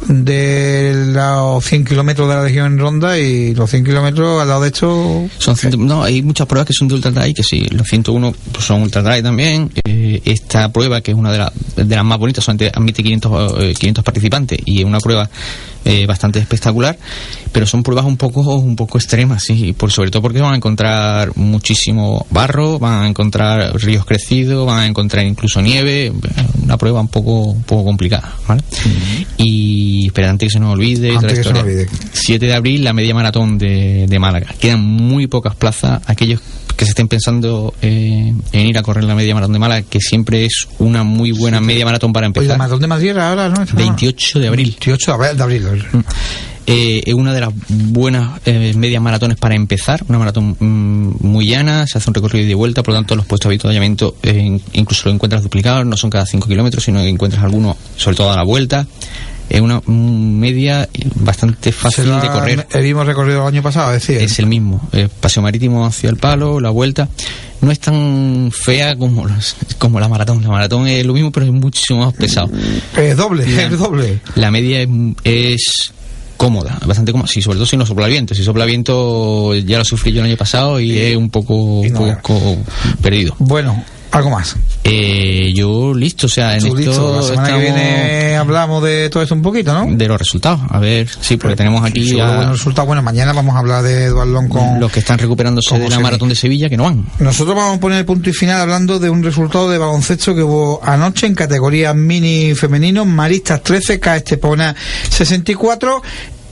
de los 100 kilómetros de la región en Ronda y los 100 kilómetros al lado de esto son no hay muchas pruebas que son de ultra trail que sí los 101 pues, son ultra trail también. Eh, esta prueba que es una de, la- de las más bonitas solamente admite 500 eh, 500 participantes y es una prueba eh, bastante espectacular pero son pruebas un poco un poco extremas sí por sobre todo porque van a encontrar muchísimo barro van a encontrar ríos crecidos van a encontrar incluso nieve una prueba un poco un poco complicada ¿vale? y espera antes que se nos olvide Antes que se nos olvide. 7 de abril la media maratón de, de Málaga quedan muy pocas plazas aquellos que se estén pensando eh, en ir a correr la media maratón de Málaga que siempre es una muy buena media maratón para Oye, la empezar maratón de Madrid ahora ¿no? 28 de abril 28 de abril, abril. eh, es una de las buenas eh, medias maratones para empezar, una maratón mm, muy llana, se hace un recorrido de vuelta, por lo tanto los puestos de avituallamiento eh, incluso lo encuentras duplicado, no son cada 5 kilómetros, sino que encuentras algunos, sobre todo a la vuelta. Es una media bastante fácil Será de correr. el mismo recorrido del año pasado, es decir, Es el mismo, eh, paseo marítimo hacia el palo, la vuelta. No es tan fea como, los- como la maratón. La maratón es lo mismo, pero es mucho más pesado. es doble, La- es doble. La media es, es cómoda, bastante cómoda. Sí, sobre todo si no sopla viento. Si sopla viento, ya lo sufrí yo el año pasado y es un poco, un no, poco perdido. Bueno, ¿Algo más? Eh, yo listo, o sea, en esto listo. La semana que estamos viene hablamos de todo esto un poquito, ¿no? de los resultados. A ver, sí, porque tenemos aquí Seguro a buenos resultados. Bueno, mañana vamos a hablar de Eduardo con los que están recuperándose ¿Cómo de la maratón de Sevilla que no van. Nosotros vamos a poner el punto y final hablando de un resultado de baloncesto que hubo anoche en categoría mini femenino, Maristas 13, K Estepona 64.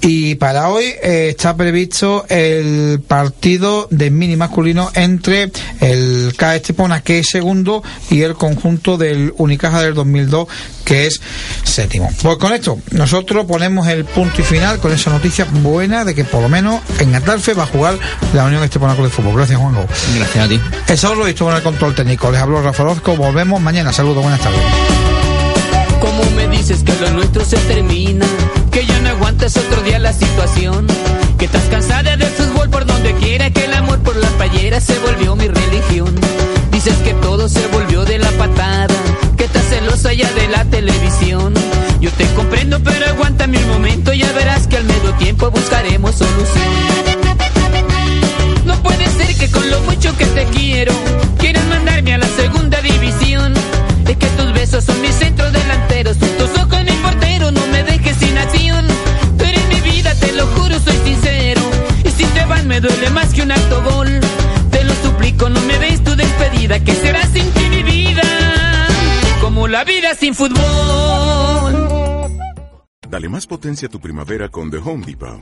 Y para hoy eh, está previsto el partido de mini masculino entre el K Estepona, que es segundo, y el conjunto del Unicaja del 2002, que es séptimo. Pues con esto, nosotros ponemos el punto y final con esa noticia buena de que por lo menos en Atalfe va a jugar la Unión Estepona Club de Fútbol. Gracias, Juanjo. Gracias a ti. Eso lo visto con el control técnico. Les hablo Rafa Orozco. Volvemos mañana. Saludos, buenas tardes. ¿Cómo me dices que lo nuestro se termina? Que ya no aguantas otro día la situación. Que estás cansada del fútbol por donde quiera. Que el amor por las payeras se volvió mi religión. Dices que todo se volvió de la patada. Que estás celosa ya de la televisión. Yo te comprendo, pero aguántame un momento. Ya verás que al medio tiempo buscaremos solución. No puede ser que con lo mucho que te quiero quieras mandarme a la segunda división. Es que tus besos son duele más que un acto gol. Te lo suplico, no me des tu despedida, que será sin ti mi vida. Como la vida sin fútbol. Dale más potencia a tu primavera con The Home Depot.